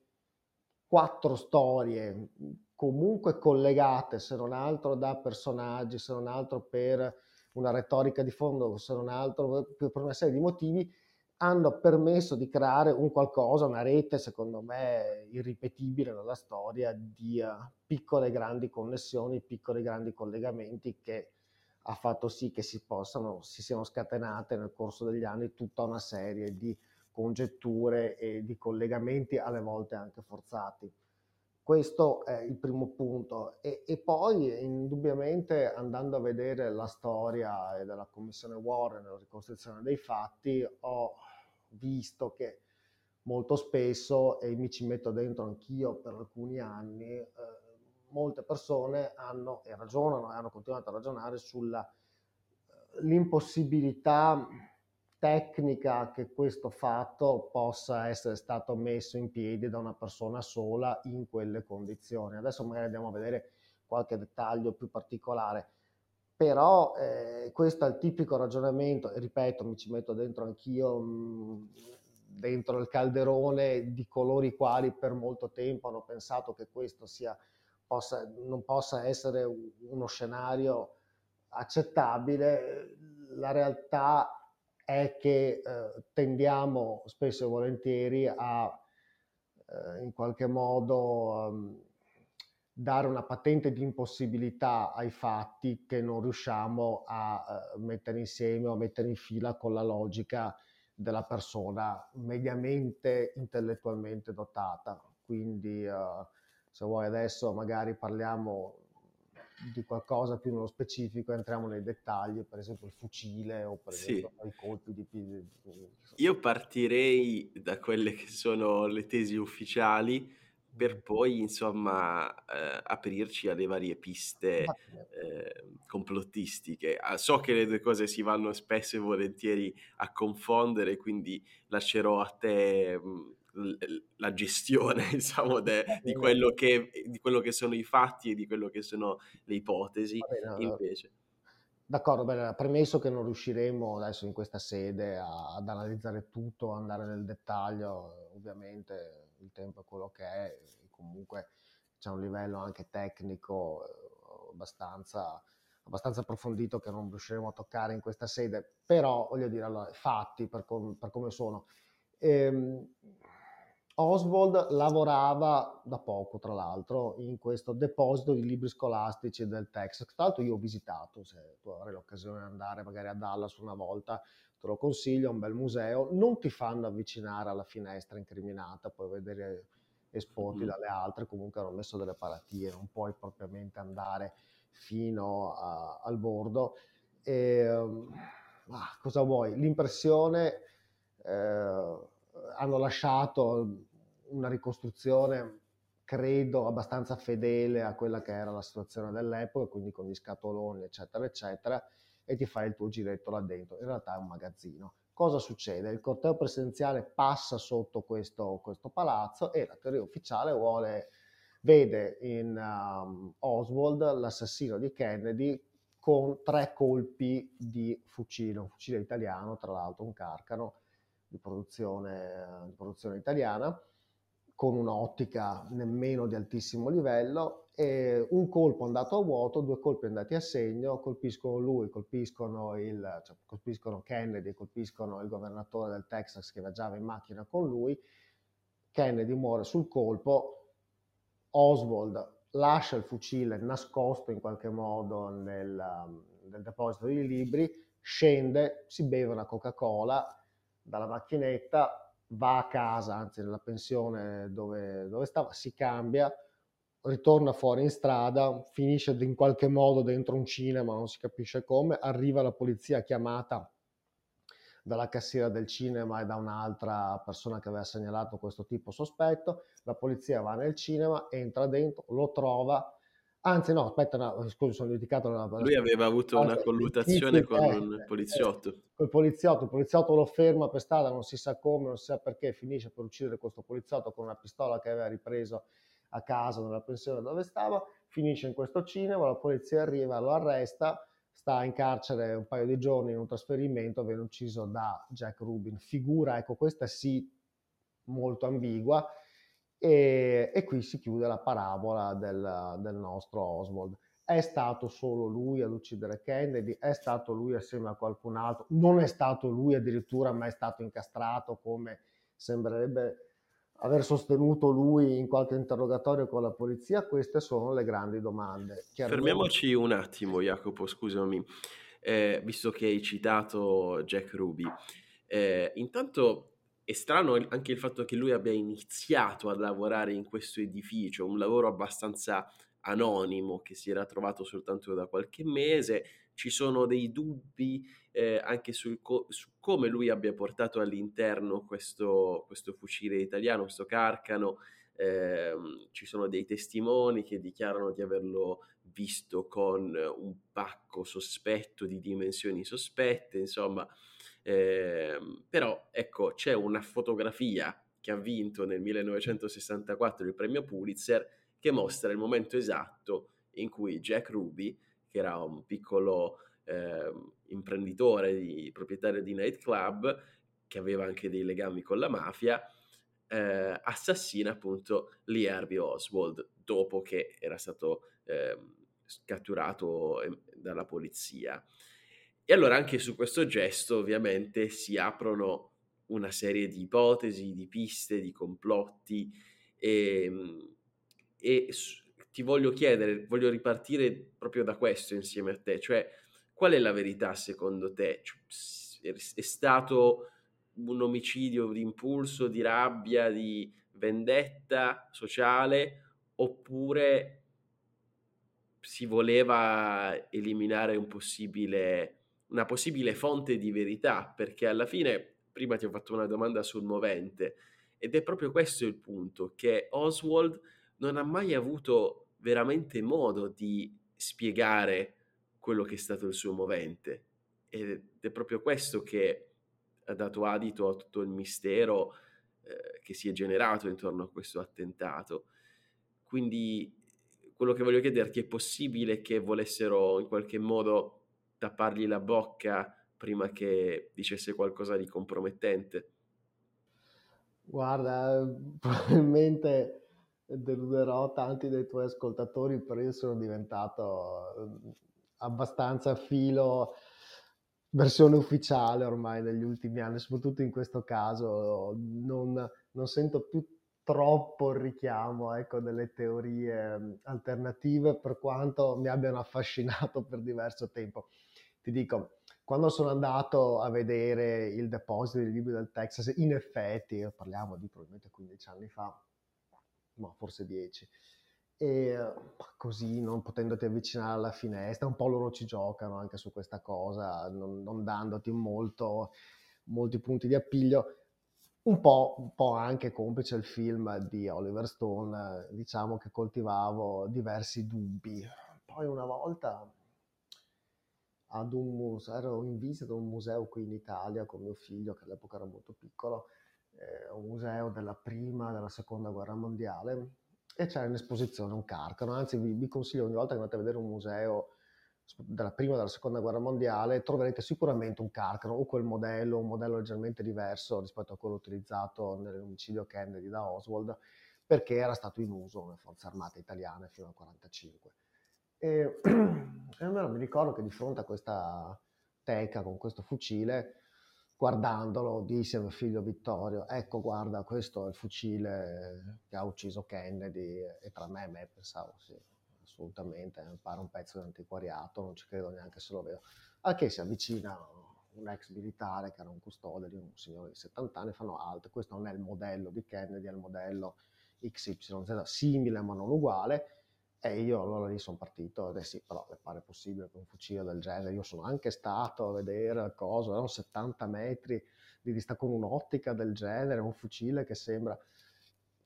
quattro storie comunque collegate, se non altro da personaggi, se non altro per una retorica di fondo, se non altro per una serie di motivi, hanno permesso di creare un qualcosa, una rete secondo me irripetibile nella storia di uh, piccole e grandi connessioni, piccoli e grandi collegamenti che ha fatto sì che si possano, si siano scatenate nel corso degli anni tutta una serie di congetture e di collegamenti alle volte anche forzati. Questo è il primo punto. E, e, poi, indubbiamente, andando a vedere la storia della Commissione Warren, la ricostruzione dei fatti, ho visto che molto spesso, e mi ci metto dentro anch'io per alcuni anni, eh, molte persone hanno e ragionano e hanno continuato a ragionare sull'impossibilità eh, tecnica che questo fatto possa essere stato messo in piedi da una persona sola in quelle condizioni. Adesso magari andiamo a vedere qualche dettaglio più particolare, però eh, questo è il tipico ragionamento, ripeto, mi ci metto dentro anch'io, mh, dentro il calderone di coloro i quali per molto tempo hanno pensato che questo sia, possa, non possa essere uno scenario accettabile, la realtà è che eh, tendiamo spesso e volentieri a eh, in qualche modo um, dare una patente di impossibilità ai fatti che non riusciamo a uh, mettere insieme o a mettere in fila con la logica della persona mediamente intellettualmente dotata. Quindi uh, se vuoi adesso magari parliamo di qualcosa più nello specifico, entriamo nei dettagli, per esempio il fucile o per esempio sì. i colpi di, Io partirei da quelle che sono le tesi ufficiali per poi insomma eh, aprirci alle varie piste eh, complottistiche. Ah, so che le due cose si vanno spesso e volentieri a confondere, quindi lascerò a te mh, la gestione diciamo, de, di, quello che, di, quello che, sono i fatti e di quello che sono le ipotesi bene, invece. D'accordo, bene, premesso che non riusciremo adesso in questa sede a, ad analizzare tutto, andare nel dettaglio, ovviamente il tempo è quello che è, comunque c'è un livello anche tecnico eh, abbastanza, abbastanza approfondito che non riusciremo a toccare in questa sede, però voglio dire, allora, fatti per, com- per come sono. Ehm, Oswald lavorava da poco, tra l'altro, in questo deposito di libri scolastici del Texas. Tra l'altro io ho visitato, se tu avrai l'occasione di andare magari a Dallas una volta, te lo consiglio, è un bel museo. Non ti fanno avvicinare alla finestra incriminata, puoi vedere esposti mm. dalle altre, comunque hanno messo delle paratie, non puoi propriamente andare fino a, al bordo. E, ah, cosa vuoi? L'impressione... Eh, hanno lasciato una ricostruzione, credo, abbastanza fedele a quella che era la situazione dell'epoca, quindi con gli scatoloni, eccetera, eccetera, e ti fai il tuo giretto là dentro. In realtà è un magazzino. Cosa succede? Il corteo presidenziale passa sotto questo, questo palazzo e la teoria ufficiale vuole, vede in um, Oswald l'assassino di Kennedy con tre colpi di fucile, un fucile italiano, tra l'altro un carcano di produzione, di produzione italiana, con un'ottica nemmeno di altissimo livello, e un colpo andato a vuoto, due colpi andati a segno, colpiscono lui, colpiscono, il, cioè, colpiscono Kennedy, colpiscono il governatore del Texas che viaggiava in macchina con lui, Kennedy muore sul colpo, Oswald lascia il fucile nascosto in qualche modo nel, nel deposito di libri, scende, si beve una Coca-Cola, dalla macchinetta va a casa, anzi nella pensione dove, dove stava, si cambia, ritorna fuori in strada, finisce in qualche modo dentro un cinema, non si capisce come, arriva la polizia chiamata dalla cassiera del cinema e da un'altra persona che aveva segnalato questo tipo sospetto, la polizia va nel cinema, entra dentro, lo trova, Anzi, no, aspetta, no, scusa, sono dimenticato. La, Lui aveva avuto una colluttazione con un poliziotto. Eh, col poliziotto, il poliziotto lo ferma per strada, non si sa come, non si sa perché, finisce per uccidere questo poliziotto con una pistola che aveva ripreso a casa nella pensione dove stava, finisce in questo cinema, la polizia arriva, lo arresta, sta in carcere un paio di giorni in un trasferimento, viene ucciso da Jack Rubin. Figura, ecco, questa sì, molto ambigua e, e qui si chiude la parabola del, del nostro Oswald. È stato solo lui ad uccidere Kennedy? È stato lui assieme a qualcun altro? Non è stato lui addirittura, ma è stato incastrato come sembrerebbe aver sostenuto lui in qualche interrogatorio con la polizia? Queste sono le grandi domande. Fermiamoci un attimo, Jacopo, scusami, eh, visto che hai citato Jack Ruby. Eh, intanto è strano anche il fatto che lui abbia iniziato a lavorare in questo edificio, un lavoro abbastanza anonimo che si era trovato soltanto da qualche mese. Ci sono dei dubbi eh, anche sul co- su come lui abbia portato all'interno questo, questo fucile italiano, questo carcano. Eh, ci sono dei testimoni che dichiarano di averlo visto con un pacco sospetto di dimensioni sospette, insomma eh, però ecco, c'è una fotografia che ha vinto nel 1964 il premio Pulitzer che mostra il momento esatto in cui Jack Ruby, che era un piccolo eh, imprenditore, di, proprietario di nightclub, che aveva anche dei legami con la mafia, eh, assassina appunto Lee Harvey Oswald dopo che era stato eh, catturato ehm, dalla polizia. E allora anche su questo gesto ovviamente si aprono una serie di ipotesi, di piste, di complotti e, ehm, e ti voglio chiedere, voglio ripartire proprio da questo insieme a te, cioè qual è la verità secondo te? Cioè, è stato un omicidio di impulso, di rabbia, di vendetta sociale oppure si voleva eliminare un possibile una possibile fonte di verità, perché alla fine, prima ti ho fatto una domanda sul movente, ed è proprio questo il punto, che Oswald non ha mai avuto veramente modo di spiegare quello che è stato il suo movente. Ed è proprio questo che ha dato adito a tutto il mistero eh, che si è generato intorno a questo attentato. Quindi quello che voglio chiederti è possibile che volessero in qualche modo tappargli la bocca prima che dicesse qualcosa di compromettente? Guarda, probabilmente deluderò tanti dei tuoi ascoltatori, però io sono diventato eh, abbastanza filo versione ufficiale ormai negli ultimi anni, soprattutto in questo caso non, non sento più troppo il richiamo ecco, delle teorie mm, alternative per quanto mi abbiano affascinato per diverso tempo. Ti dico, quando sono andato a vedere il deposito dei libri del Texas, in effetti, parliamo di probabilmente 15 anni fa, ma forse 10, e così non potendoti avvicinare alla finestra, un po' loro ci giocano anche su questa cosa, non, non dandoti molto, molti punti di appiglio un po', un po', anche complice il film di Oliver Stone, diciamo che coltivavo diversi dubbi. Poi una volta ad un museo, ero in visita a un museo qui in Italia con mio figlio, che all'epoca era molto piccolo, eh, un museo della prima e della seconda guerra mondiale, e c'era in esposizione un carcano, anzi vi, vi consiglio ogni volta che andate a vedere un museo della prima e della seconda guerra mondiale, troverete sicuramente un Carcano o quel modello, un modello leggermente diverso rispetto a quello utilizzato nell'omicidio Kennedy da Oswald, perché era stato in uso nelle forze armate italiane fino al 1945. E, e allora mi ricordo che di fronte a questa teca con questo fucile, guardandolo, disse a mio figlio Vittorio, ecco guarda, questo è il fucile che ha ucciso Kennedy, e tra me e me pensavo, sì, assolutamente, mi pare un pezzo di antiquariato, non ci credo neanche se lo vedo. Al che si avvicina un ex militare che era un custode di un signore di 70 anni, fanno alt, questo non è il modello di Kennedy, è il modello XYZ, simile ma non uguale, e io allora lì sono partito, e sì, però mi pare possibile che un fucile del genere, io sono anche stato a vedere cosa, erano 70 metri di distacco con un'ottica del genere, un fucile che sembra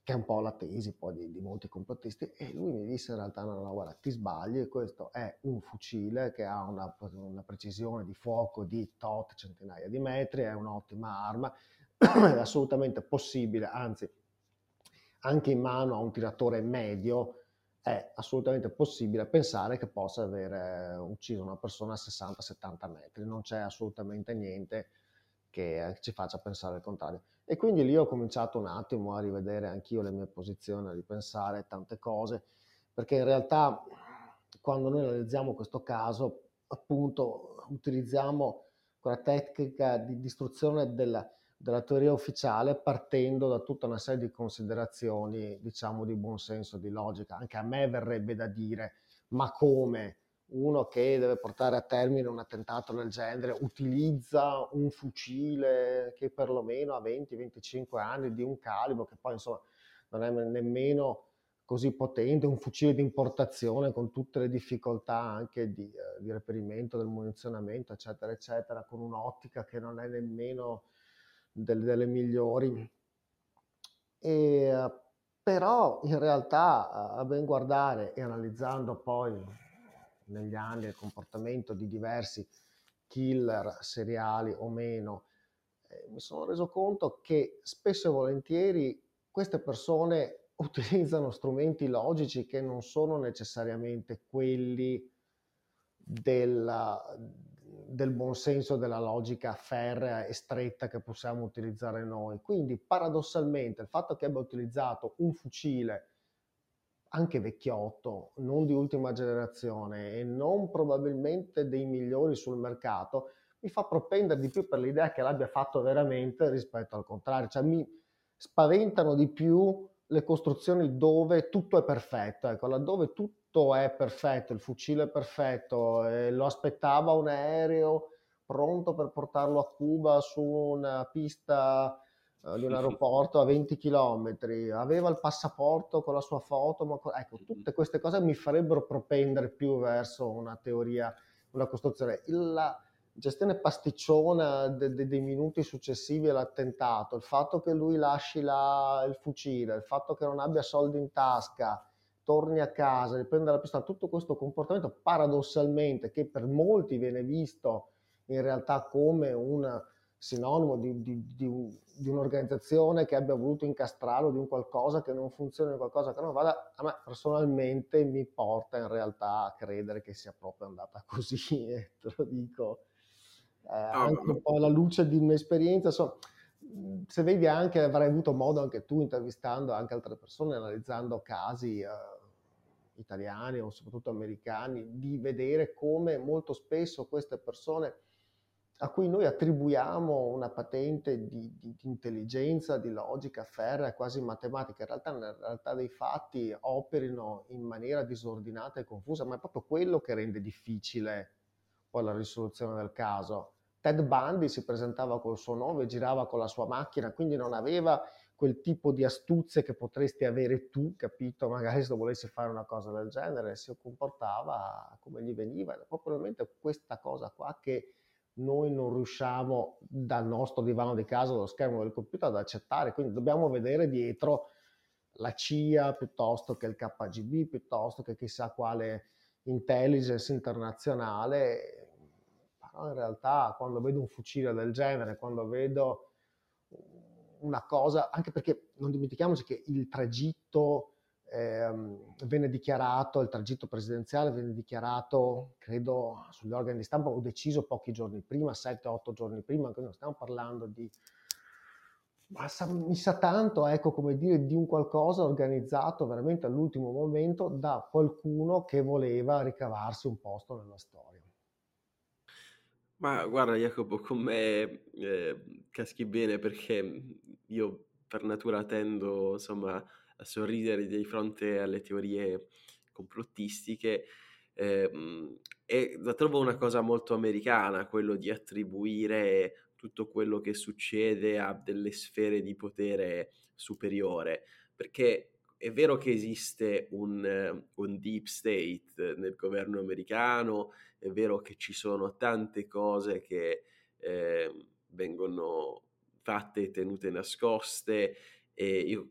che è un po' la tesi poi di, di, molti complottisti, e lui mi disse in realtà no, no, guarda, ti sbagli, questo è un fucile che ha una, una precisione di fuoco di tot centinaia di metri, è un'ottima arma, è assolutamente possibile, anzi anche in mano a un tiratore medio è assolutamente possibile pensare che possa aver ucciso una persona a 60-70 metri, non c'è assolutamente niente che ci faccia pensare il contrario. E quindi lì ho cominciato un attimo a rivedere anch'io le mie posizioni, a ripensare tante cose, perché in realtà quando noi analizziamo questo caso, appunto, utilizziamo quella tecnica di distruzione della, della teoria ufficiale partendo da tutta una serie di considerazioni, diciamo, di buon senso, di logica. Anche a me verrebbe da dire, ma come? uno che deve portare a termine un attentato del genere utilizza un fucile che perlomeno ha 20-25 anni di un calibro che poi insomma non è nemmeno così potente, un fucile di importazione con tutte le difficoltà anche di, eh, di reperimento del munizionamento, eccetera, eccetera, con un'ottica che non è nemmeno del, delle migliori. E, però in realtà a ben guardare e analizzando poi negli anni il comportamento di diversi killer seriali o meno, eh, mi sono reso conto che spesso e volentieri queste persone utilizzano strumenti logici che non sono necessariamente quelli della, del buonsenso, della logica ferrea e stretta che possiamo utilizzare noi. Quindi paradossalmente il fatto che abbia utilizzato un fucile anche vecchiotto, non di ultima generazione e non probabilmente dei migliori sul mercato, mi fa propendere di più per l'idea che l'abbia fatto veramente rispetto al contrario. Cioè mi spaventano di più le costruzioni dove tutto è perfetto, ecco, laddove tutto è perfetto, il fucile è perfetto, eh, lo aspettava un aereo pronto per portarlo a Cuba su una pista uh, di un aeroporto a 20 km, aveva il passaporto con la sua foto, ma ecco, tutte queste cose mi farebbero propendere più verso una teoria, una costruzione. La gestione pasticciona de, de, dei minuti successivi all'attentato, il fatto che lui lasci la, il fucile, il fatto che non abbia soldi in tasca, torni a casa, riprende la pistola, tutto questo comportamento paradossalmente che per molti viene visto in realtà come una sinonimo di, di, di, un, di, un'organizzazione che abbia voluto incastrarlo di un qualcosa che non funziona, di qualcosa che non vada, a me personalmente mi porta in realtà a credere che sia proprio andata così, e te lo dico, eh, anche un po' alla luce di un'esperienza, insomma, se vedi anche, avrai avuto modo anche tu intervistando anche altre persone, analizzando casi eh, italiani o soprattutto americani, di vedere come molto spesso queste persone a cui noi attribuiamo una patente di, di, di intelligenza, di logica ferrea, quasi matematica, in realtà nella realtà dei fatti operino in maniera disordinata e confusa, ma è proprio quello che rende difficile poi la risoluzione del caso. Ted Bundy si presentava col suo nome, girava con la sua macchina, quindi non aveva quel tipo di astuzie che potresti avere tu, capito? Magari se volessi fare una cosa del genere, si comportava come gli veniva. È probabilmente questa cosa qua che noi non riusciamo dal nostro divano di casa, dallo schermo del computer, ad accettare. Quindi dobbiamo vedere dietro la CIA piuttosto che il KGB, piuttosto che chissà quale intelligence internazionale. Però in realtà quando vedo un fucile del genere, quando vedo una cosa, anche perché non dimentichiamoci che il tragitto ehm, venne dichiarato, il tragitto presidenziale venne dichiarato, credo, sugli organi di stampa o deciso pochi giorni prima, 7-8 giorni prima, quindi non stiamo parlando di... Ma sa, mi sa tanto, ecco, come dire, di un qualcosa organizzato veramente all'ultimo momento da qualcuno che voleva ricavarsi un posto nella storia. Ma guarda Jacopo, con me eh, caschi bene perché io per natura tendo, insomma, a sorridere di fronte alle teorie complottistiche. Eh, e la trovo una cosa molto americana, quello di attribuire tutto quello che succede a delle sfere di potere superiore, perché è vero che esiste un, un, deep state nel governo americano, è vero che ci sono tante cose che eh, vengono fatte e tenute nascoste e io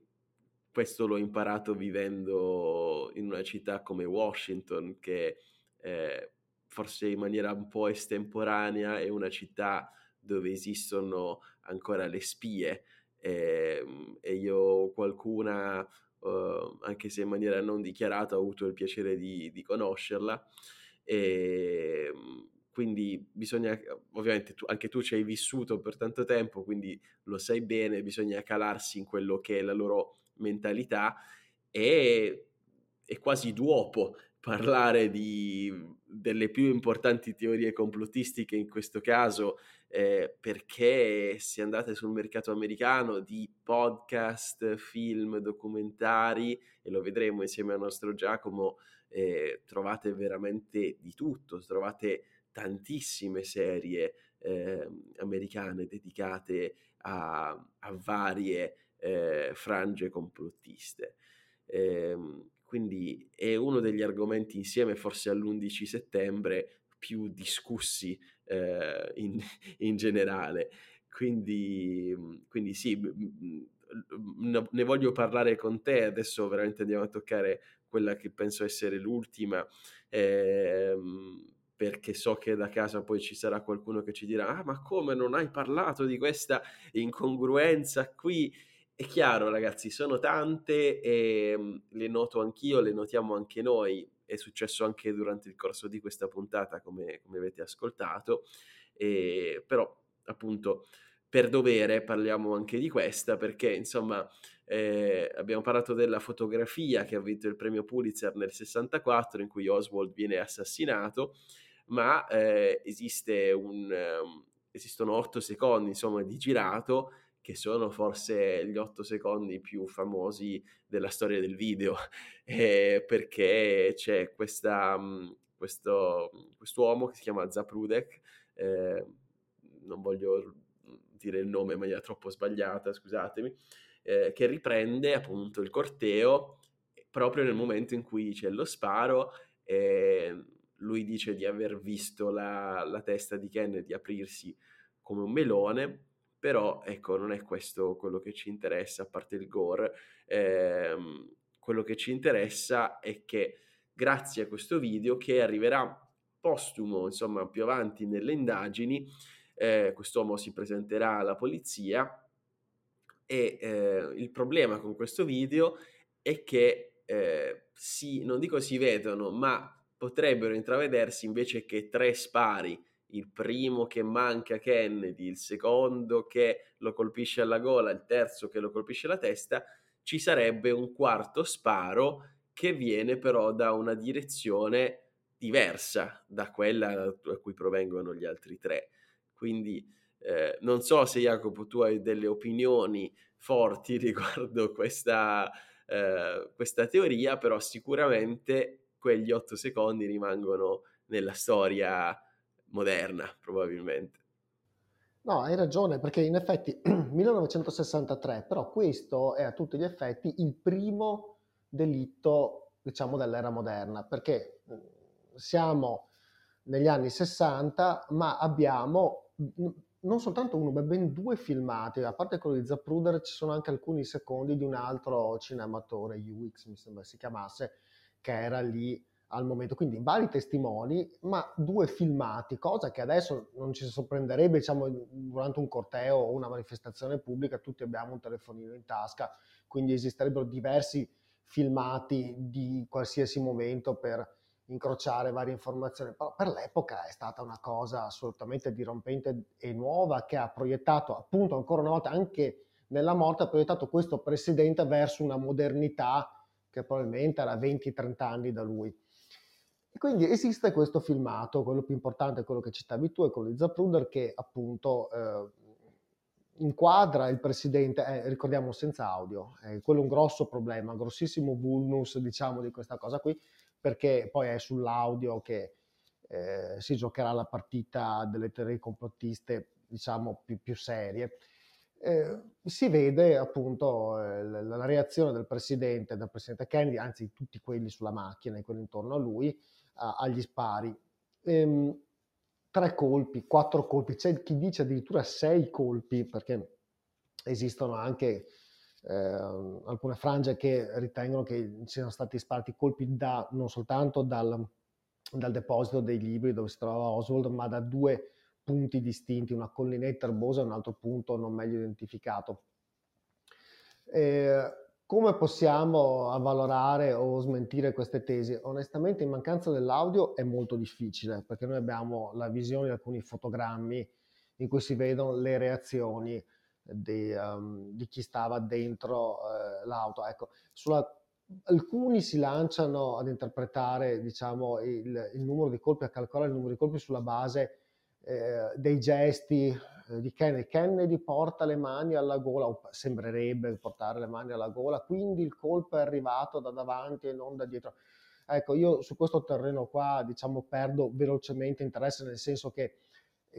questo l'ho imparato vivendo in una città come Washington, che eh, forse in maniera un po' estemporanea è una città dove esistono ancora le spie eh, e io qualcuna, uh, anche se in maniera non dichiarata, ho avuto il piacere di, di conoscerla. E, quindi bisogna, ovviamente tu, anche tu ci hai vissuto per tanto tempo, quindi lo sai bene, bisogna calarsi in quello che è la loro mentalità e è quasi duopo parlare di, delle più importanti teorie complottistiche in questo caso eh, perché se andate sul mercato americano di podcast, film, documentari e lo vedremo insieme al nostro Giacomo eh, trovate veramente di tutto, trovate tantissime serie eh, americane dedicate a, a varie eh, frange complottiste. Eh, quindi è uno degli argomenti insieme forse all'11 settembre più discussi eh, in, in, generale. Quindi, quindi sì, ne voglio parlare con te, adesso veramente andiamo a toccare quella che penso essere l'ultima, ehm, perché so che da casa poi ci sarà qualcuno che ci dirà, ah ma come non hai parlato di questa incongruenza qui? È chiaro, ragazzi, sono tante e mm, le noto anch'io, le notiamo anche noi. È successo anche durante il corso di questa puntata, come, come avete ascoltato. E, però, appunto, per dovere parliamo anche di questa, perché insomma eh, abbiamo parlato della fotografia che ha vinto il premio Pulitzer nel 64, in cui Oswald viene assassinato, ma eh, esiste un, um, esistono otto secondi insomma di girato che sono forse gli otto secondi più famosi della storia del video, eh, perché c'è questa, mhmm, questo uomo che si chiama Zaprudek, eh, non voglio dire il nome in maniera troppo sbagliata, scusatemi, eh, che riprende appunto il corteo proprio nel momento in cui c'è lo sparo e lui dice di aver visto la, la testa di Kennedy aprirsi come un melone però ecco non è questo quello che ci interessa a parte il gore. Ehm, quello che ci interessa è che grazie a questo video che arriverà postumo insomma più avanti nelle indagini eh, quest'uomo si presenterà alla polizia e eh, il problema con questo video è che eh, si, non dico si vedono, ma potrebbero intravedersi invece che tre spari, il primo che manca Kennedy, il secondo che lo colpisce alla gola, il terzo che lo colpisce alla testa, ci sarebbe un quarto sparo che viene però da una direzione diversa da quella da cui provengono gli altri tre. Quindi eh, non so se Jacopo tu hai delle opinioni forti riguardo questa, eh, questa teoria, però sicuramente quegli otto secondi rimangono nella storia moderna, probabilmente. No, hai ragione, perché in effetti 1963, però questo è a tutti gli effetti il primo delitto, diciamo, dell'era moderna, perché siamo negli anni 60, ma abbiamo non soltanto uno, ma ben due filmati, a parte quello di Zapruder ci sono anche alcuni secondi di un altro cinematore, UX mi sembra si chiamasse, che era lì al momento, quindi vari testimoni, ma due filmati, cosa che adesso non ci sorprenderebbe, diciamo, durante un corteo o una manifestazione pubblica, tutti abbiamo un telefonino in tasca, quindi esisterebbero diversi filmati di qualsiasi momento per incrociare varie informazioni, però per l'epoca è stata una cosa assolutamente dirompente e nuova che ha proiettato appunto ancora una volta anche nella morte ha proiettato questo presidente verso una modernità che probabilmente era 20-30 anni da lui. E quindi esiste questo filmato, quello più importante è quello che citavi tu, è quello di Zapruder che appunto eh, inquadra il presidente, eh, ricordiamo senza audio, eh, quello è un grosso problema, grossissimo vulnus diciamo di questa cosa qui, perché poi è sull'audio che eh, si giocherà la partita delle teorie complottiste, diciamo, più, più serie. Eh, si vede appunto eh, la reazione del presidente, del presidente Kennedy, anzi tutti quelli sulla macchina e quelli intorno a lui, a, agli spari. Ehm, tre colpi, quattro colpi, c'è chi dice addirittura sei colpi, perché esistono anche eh, alcune frange che ritengono che siano stati sparati colpi da, non soltanto dal, dal deposito dei libri dove si trovava Oswald, ma da due punti distinti, una collinetta erbosa e un altro punto non meglio identificato. Eh, come possiamo avvalorare o smentire queste tesi? Onestamente in mancanza dell'audio è molto difficile perché noi abbiamo la visione di alcuni fotogrammi in cui si vedono le reazioni di, um, di chi stava dentro uh, l'auto. Ecco, sulla, alcuni si lanciano ad interpretare diciamo, il, il, numero di colpi, a calcolare il numero di colpi sulla base eh, dei gesti di Kennedy. Kennedy porta le mani alla gola, o sembrerebbe portare le mani alla gola, quindi il colpo è arrivato da davanti e non da dietro. Ecco, io su questo terreno qua, diciamo, perdo velocemente interesse, nel senso che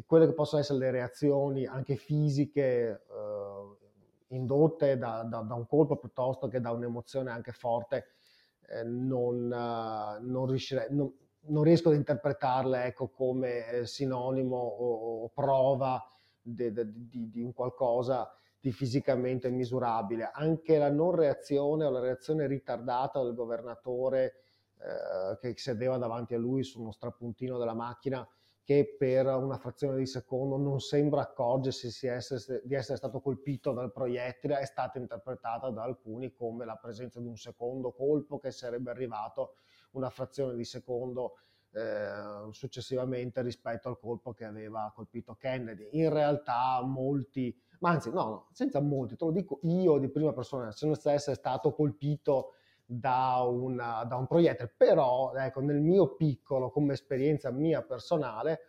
quelle che possono essere le reazioni anche fisiche eh, indotte da, da, da, un colpo piuttosto che da un'emozione anche forte, eh, non, uh, non, riuscire, non, non, riesco ad interpretarle ecco, come eh, sinonimo o, o prova di, un qualcosa di fisicamente misurabile. Anche la non reazione o la reazione ritardata del governatore eh, che sedeva davanti a lui su uno strapuntino della macchina che per una frazione di secondo non sembra accorgersi di essere stato colpito dal proiettile, è stata interpretata da alcuni come la presenza di un secondo colpo che sarebbe arrivato una frazione di secondo eh, successivamente rispetto al colpo che aveva colpito Kennedy. In realtà molti, ma anzi no, no senza molti, te lo dico io di prima persona, senza essere stato colpito da, una, da un proiettile, però ecco, nel mio piccolo, come esperienza mia personale,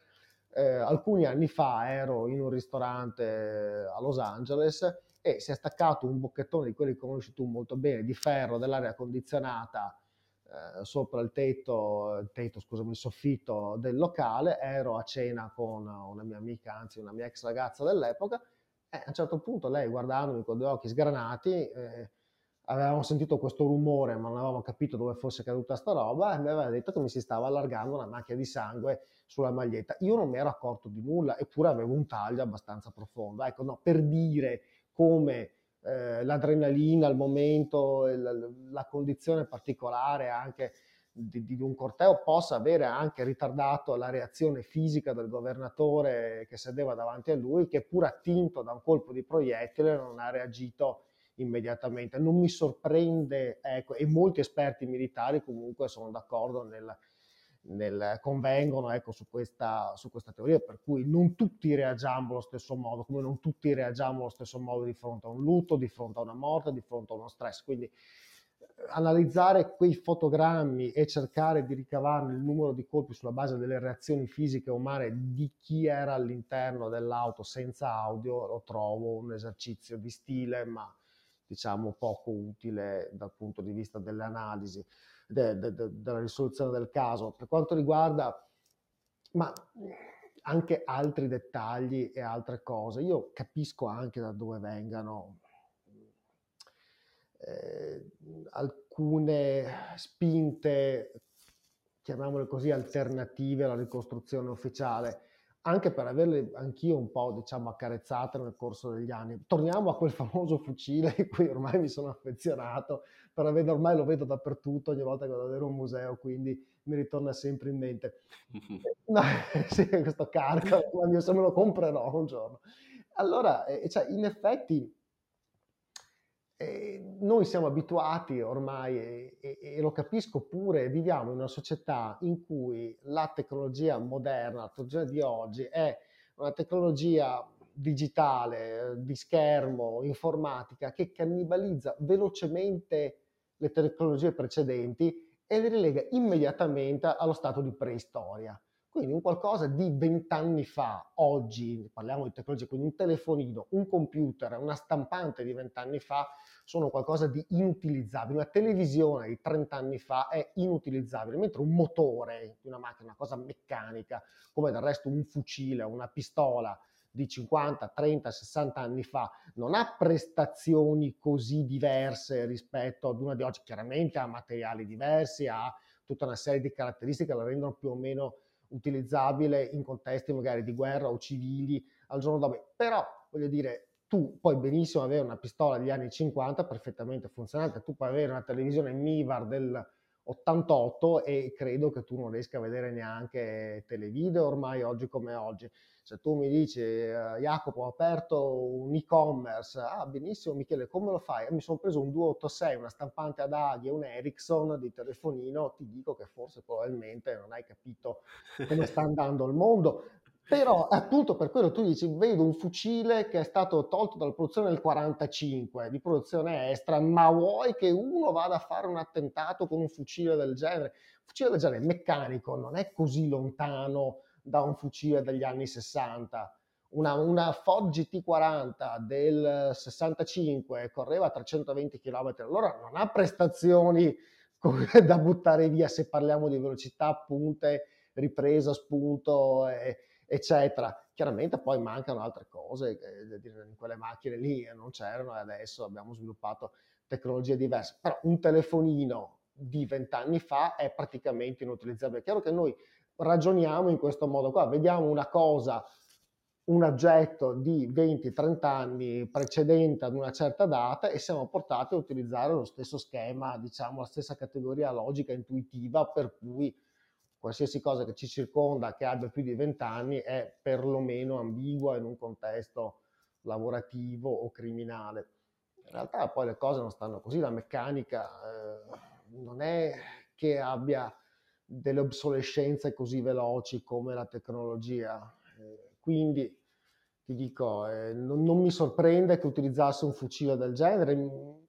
eh, alcuni anni fa ero in un ristorante eh, a Los Angeles e si è staccato un bocchettone di quelli che conosci tu molto bene, di ferro dell'aria condizionata sopra il tetto, il tetto, scusami, il soffitto del locale, ero a cena con una mia amica, anzi una mia ex ragazza dell'epoca, e a un certo punto lei guardandomi con due occhi sgranati, eh, avevamo sentito questo rumore ma non avevamo capito dove fosse caduta sta roba e mi aveva detto che mi si stava allargando una macchia di sangue sulla maglietta. Io non mi ero accorto di nulla, eppure avevo un taglio abbastanza profondo. Ecco, no, per dire come eh, l'adrenalina, il momento, il, la condizione particolare anche di, di, un corteo possa avere anche ritardato la reazione fisica del governatore che sedeva davanti a lui, che pur attinto da un colpo di proiettile non ha reagito immediatamente. Non mi sorprende, ecco, e molti esperti militari comunque sono d'accordo nel, nel, convengono ecco, su, questa, su questa teoria, per cui non tutti reagiamo allo stesso modo, come non tutti reagiamo allo stesso modo di fronte a un lutto, di fronte a una morte, di fronte a uno stress. Quindi analizzare quei fotogrammi e cercare di ricavarne il numero di colpi sulla base delle reazioni fisiche umane di chi era all'interno dell'auto senza audio lo trovo un esercizio di stile ma diciamo poco utile dal punto di vista dell'analisi de, de, de, della risoluzione del caso per quanto riguarda ma anche altri dettagli e altre cose io capisco anche da dove vengano eh, alcune spinte, chiamiamole così, alternative alla ricostruzione ufficiale, anche per averle anch'io un po' diciamo accarezzate nel corso degli anni. Torniamo a quel famoso fucile di cui ormai mi sono affezionato, per avere, ormai lo vedo dappertutto ogni volta che vado a vedere un museo, quindi mi ritorna sempre in mente. no, sì, questo carico, se me lo comprerò un giorno. Allora, eh, cioè, in effetti eh, noi siamo abituati ormai, e, e, e, lo capisco pure, viviamo in una società in cui la tecnologia moderna, la tecnologia di oggi è una tecnologia digitale, di schermo, informatica, che cannibalizza velocemente le tecnologie precedenti e le rilega immediatamente allo stato di preistoria. Quindi un qualcosa di vent'anni fa, oggi parliamo di tecnologia, quindi un telefonino, un computer, una stampante di vent'anni fa sono qualcosa di inutilizzabile. Una televisione di 30 anni fa è inutilizzabile, mentre un motore di una macchina, una cosa meccanica, come del resto un fucile una pistola di 50, 30, 60 anni fa, non ha prestazioni così diverse rispetto ad una di oggi. Chiaramente ha materiali diversi, ha tutta una serie di caratteristiche che la rendono più o meno utilizzabile in contesti magari di guerra o civili al giorno dopo. Però, voglio dire, tu puoi benissimo avere una pistola degli anni 50 perfettamente funzionante, tu puoi avere una televisione Mivar del 88 e credo che tu non riesca a vedere neanche televideo ormai oggi come oggi. Se tu mi dici uh, Jacopo ho aperto un e-commerce, ah benissimo Michele come lo fai? Mi sono preso un 286, una stampante ad aghi e un Ericsson di telefonino, ti dico che forse probabilmente non hai capito come sta andando il mondo. Però appunto per quello tu dici, vedo un fucile che è stato tolto dalla produzione del 45, di produzione estera, ma vuoi che uno vada a fare un attentato con un fucile del genere? Un fucile del genere meccanico non è così lontano da un fucile degli anni 60. Una, una Ford GT40 del 65 correva a 320 km all'ora, non ha prestazioni da buttare via se parliamo di velocità, punte, ripresa, spunto. E, eccetera. Chiaramente poi mancano altre cose che in quelle macchine lì non c'erano e adesso abbiamo sviluppato tecnologie diverse. Però un telefonino di vent'anni fa è praticamente inutilizzabile. È chiaro che noi ragioniamo in questo modo qua, vediamo una cosa, un oggetto di 20-30 anni precedente ad una certa data e siamo portati a utilizzare lo stesso schema, diciamo la stessa categoria logica intuitiva per cui qualsiasi cosa che ci circonda che abbia più di 20 anni è perlomeno ambigua in un contesto lavorativo o criminale. In realtà poi le cose non stanno così, la meccanica eh, non è che abbia delle obsolescenze così veloci come la tecnologia. Eh, quindi ti dico, eh, non, non, mi sorprende che utilizzasse un fucile del genere,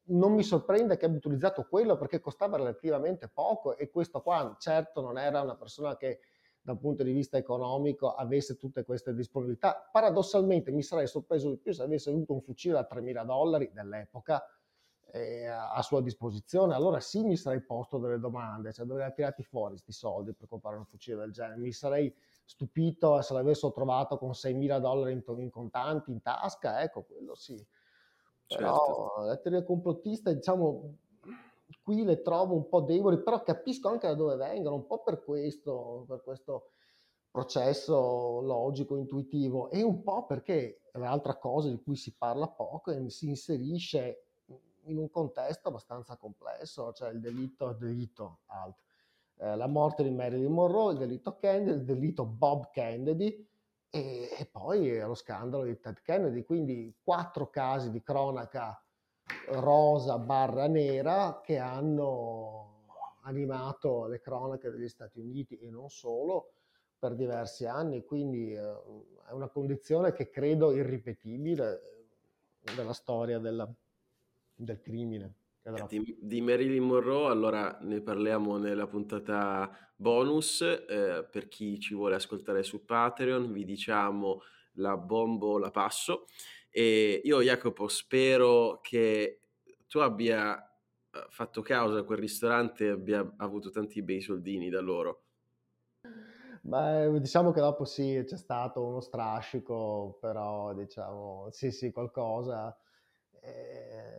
non mi sorprende che abbia utilizzato quello perché costava relativamente poco e questo qua certo non era una persona che dal punto di vista economico avesse tutte queste disponibilità. Paradossalmente mi sarei sorpreso di più se avesse avuto un fucile da 3.000 dollari dell'epoca eh, a sua disposizione, allora sì mi sarei posto delle domande, cioè dove ha tirati fuori questi soldi per comprare un fucile del genere, mi sarei stupito se l'avessero trovato con 6.000 dollari in, in contanti in tasca, ecco quello sì però certo. la teoria complottista, diciamo, qui le trovo un po' deboli, però capisco anche da dove vengono, un po' per questo, per questo processo logico, intuitivo, e un po' perché l'altra cosa di cui si parla poco e si inserisce in un contesto abbastanza complesso, cioè il delitto, delitto alt, eh, la morte di Marilyn Monroe, il delitto Kennedy, il delitto Bob Kennedy e, e poi lo scandalo di Ted Kennedy, quindi quattro casi di cronaca rosa barra nera che hanno animato le cronache degli Stati Uniti e non solo per diversi anni, quindi eh, è una condizione che credo irripetibile eh, della storia della, del crimine. Di, di, Marilyn Monroe, allora ne parliamo nella puntata bonus. Eh, per chi ci vuole ascoltare su Patreon, vi diciamo la bombo la passo. E io, Jacopo, spero che tu abbia eh, fatto causa a quel ristorante e abbia avuto tanti bei soldini da loro. Beh, diciamo che dopo sì, c'è stato uno strascico, però diciamo sì, sì, qualcosa. Eh,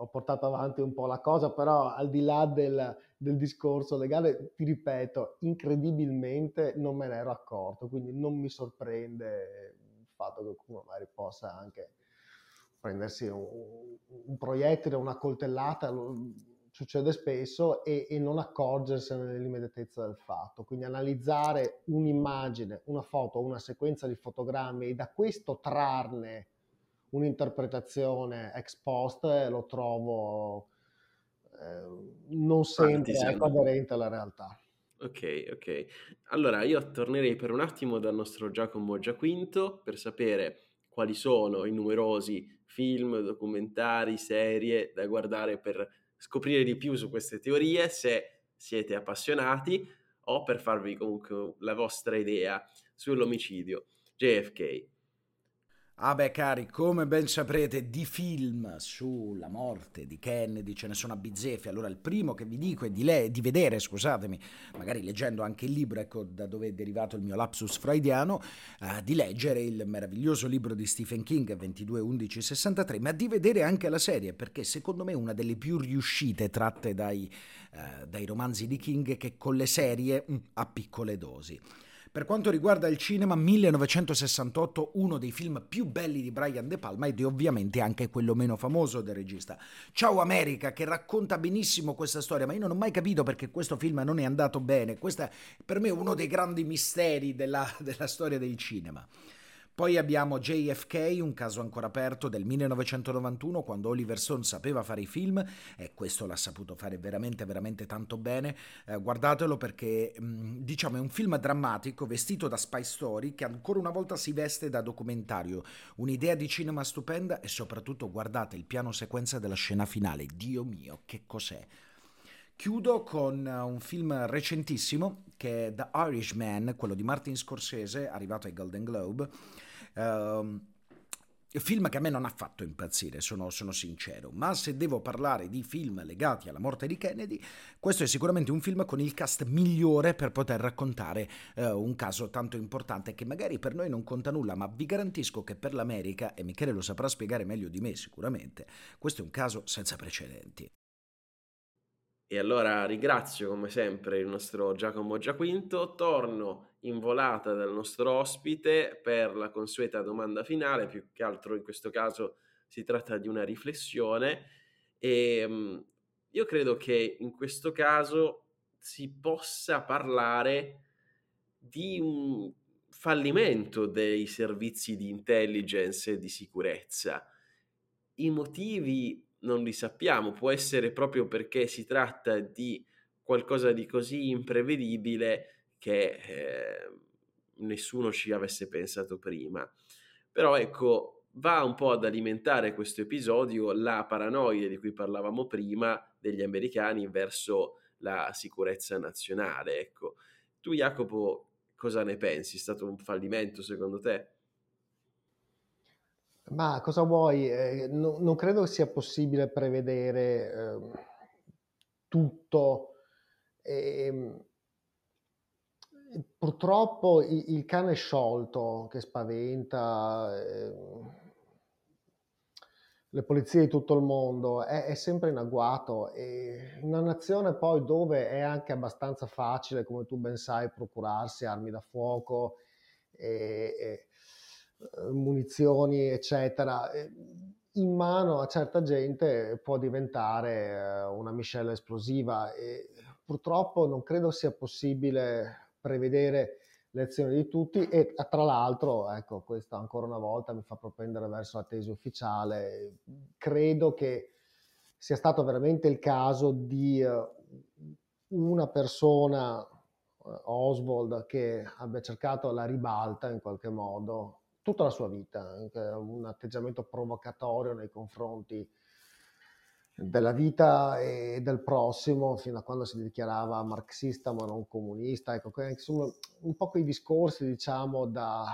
ho portato avanti un po' la cosa, però al di là del, del, discorso legale, ti ripeto, incredibilmente non me ne ero accorto, quindi non mi sorprende il fatto che qualcuno magari possa anche prendersi un, un proiettile, una coltellata, succede spesso, e, e non accorgersene nell'immediatezza del fatto. Quindi analizzare un'immagine, una foto, una sequenza di fotogrammi e da questo trarne un'interpretazione ex post lo trovo eh, non sempre ecco, aderente alla realtà. Ok, ok. Allora io tornerei per un attimo dal nostro Giacomo Giaquinto per sapere quali sono i numerosi film, documentari, serie da guardare per scoprire di più su queste teorie, se siete appassionati o per farvi comunque la vostra idea sull'omicidio. JFK. Ah beh cari, come ben saprete, di film sulla morte di Kennedy ce ne sono a bizzeffe, allora il primo che vi dico è di, le- di vedere, scusatemi, magari leggendo anche il libro, ecco da dove è derivato il mio lapsus freudiano, uh, di leggere il meraviglioso libro di Stephen King 221163, ma di vedere anche la serie, perché secondo me è una delle più riuscite tratte dai, uh, dai romanzi di King che con le serie mm, a piccole dosi. Per quanto riguarda il cinema, 1968, uno dei film più belli di Brian De Palma ed è ovviamente anche quello meno famoso del regista. Ciao America, che racconta benissimo questa storia, ma io non ho mai capito perché questo film non è andato bene. Questo è per me uno dei grandi misteri della, della storia del cinema. Poi abbiamo JFK, un caso ancora aperto del 1991, quando Oliver Stone sapeva fare i film e questo l'ha saputo fare veramente, veramente tanto bene. Eh, guardatelo perché, mm, diciamo, è un film drammatico vestito da spy story che ancora una volta si veste da documentario. Un'idea di cinema stupenda e soprattutto guardate il piano sequenza della scena finale. Dio mio, che cos'è? Chiudo con un film recentissimo che è The Irishman, quello di Martin Scorsese, arrivato ai Golden Globe. Uh, film che a me non ha fatto impazzire, sono, sono, sincero, ma se devo parlare di film legati alla morte di Kennedy, questo è sicuramente un film con il cast migliore per poter raccontare uh, un caso tanto importante che magari per noi non conta nulla, ma vi garantisco che per l'America, e Michele lo saprà spiegare meglio di me sicuramente, questo è un caso senza precedenti. E allora ringrazio come sempre il nostro Giacomo Giaquinto, torno in volata dal nostro ospite per la consueta domanda finale, più che altro in questo caso si tratta di una riflessione. E um, io credo che in questo caso si possa parlare di un fallimento dei servizi di intelligence e di sicurezza. I motivi non li sappiamo, può essere proprio perché si tratta di qualcosa di così imprevedibile che eh, nessuno ci avesse pensato prima. Però ecco, va un po' ad alimentare questo episodio la paranoia di cui parlavamo prima degli americani verso la sicurezza nazionale. Ecco, tu Jacopo cosa ne pensi? È stato un fallimento secondo te? Ma cosa vuoi? Eh, no, non credo sia possibile prevedere eh, tutto. E, purtroppo il, il, cane sciolto che spaventa eh, le polizie di tutto il mondo è, è, sempre in agguato e in una nazione poi dove è anche abbastanza facile, come tu ben sai, procurarsi armi da fuoco e, munizioni, eccetera, in mano a certa gente può diventare eh, una miscela esplosiva e purtroppo non credo sia possibile prevedere le azioni di tutti e tra l'altro, ecco, questo ancora una volta mi fa propendere verso la tesi ufficiale, credo che sia stato veramente il caso di una persona, Oswald, che abbia cercato la ribalta in qualche modo tutta la sua vita, un atteggiamento provocatorio nei confronti della vita e del prossimo, fino a quando si dichiarava marxista ma non comunista, ecco, insomma, un po' quei discorsi, diciamo, da,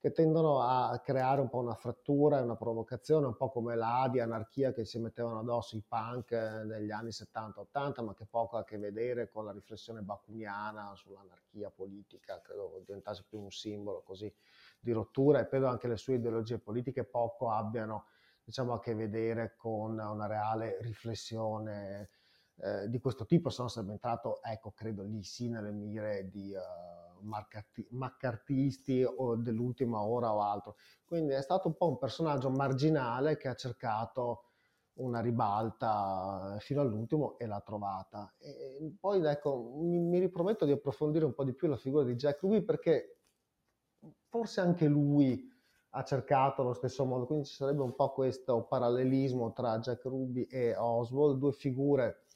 che tendono a creare un po' una frattura e una provocazione, un po' come l'ADI, anarchia che si mettevano addosso i punk negli anni 70-80, ma che poco ha a che vedere con la riflessione bakuniana sull'anarchia politica, credo diventasse più un simbolo così di rottura. E credo anche le sue ideologie politiche poco abbiano diciamo, a che vedere con una reale riflessione eh, di questo tipo, sono sempre entrato, ecco, credo lì sì nelle mire di uh, maccartisti o dell'ultima ora o altro. Quindi è stato un po' un personaggio marginale che ha cercato una ribalta fino all'ultimo e l'ha trovata. E poi ecco, mi, mi riprometto di approfondire un po' di più la figura di Jack Ruby perché forse anche lui ha cercato allo stesso modo, quindi ci sarebbe un po' questo parallelismo tra Jack Ruby e Oswald, due figure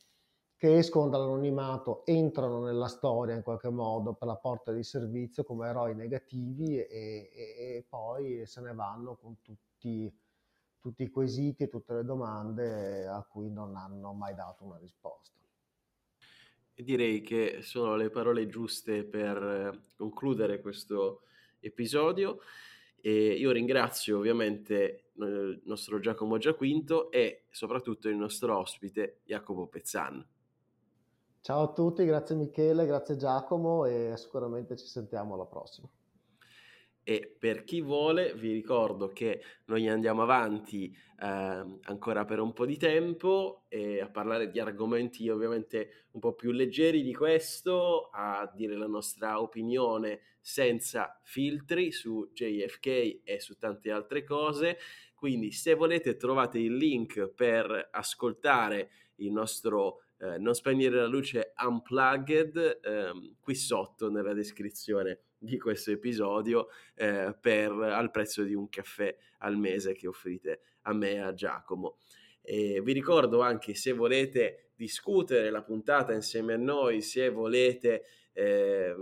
che escono dall'anonimato, entrano nella storia in qualche modo per la porta di servizio come eroi negativi e, e, e poi se ne vanno con tutti, tutti i quesiti e tutte le domande a cui non hanno mai dato una risposta. Direi che sono le parole giuste per concludere questo episodio. E io ringrazio ovviamente eh, il nostro Giacomo Giaquinto e soprattutto il nostro ospite Jacopo Pezzan. Ciao a tutti, grazie Michele, grazie Giacomo e sicuramente ci sentiamo alla prossima. E per chi vuole vi ricordo che noi andiamo avanti eh, ancora per un po' di tempo e a parlare di argomenti ovviamente un po' più leggeri di questo, a dire la nostra opinione senza filtri su JFK e su tante altre cose. Quindi se volete trovate il link per ascoltare il nostro eh, Non spegnere la luce unplugged eh, qui sotto nella descrizione di questo episodio eh, per, al prezzo di un caffè al mese che offrite a me e a Giacomo. E vi ricordo anche se volete discutere la puntata insieme a noi, se volete eh,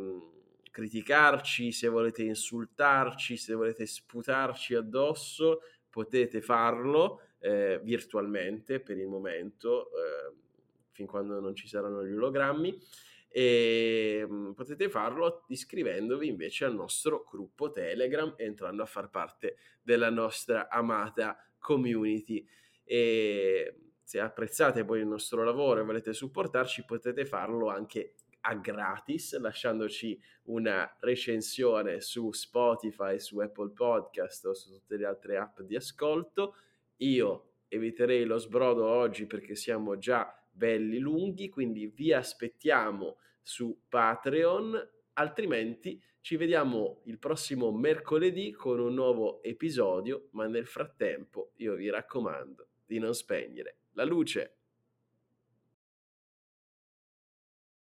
criticarci, se volete insultarci, se volete sputarci addosso, potete farlo eh, virtualmente per il momento, eh, fin quando non ci saranno gli ologrammi e mhmm, potete farlo iscrivendovi invece al nostro gruppo Telegram e entrando a far parte della nostra amata community e se apprezzate poi il nostro lavoro e volete supportarci potete farlo anche a gratis lasciandoci una recensione su Spotify, su Apple Podcast o su tutte le altre app di ascolto. Io eviterei lo sbrodo oggi perché siamo già belli lunghi, quindi vi aspettiamo su Patreon, altrimenti ci vediamo il prossimo mercoledì con un nuovo episodio, ma nel frattempo io vi raccomando di non spegnere la luce.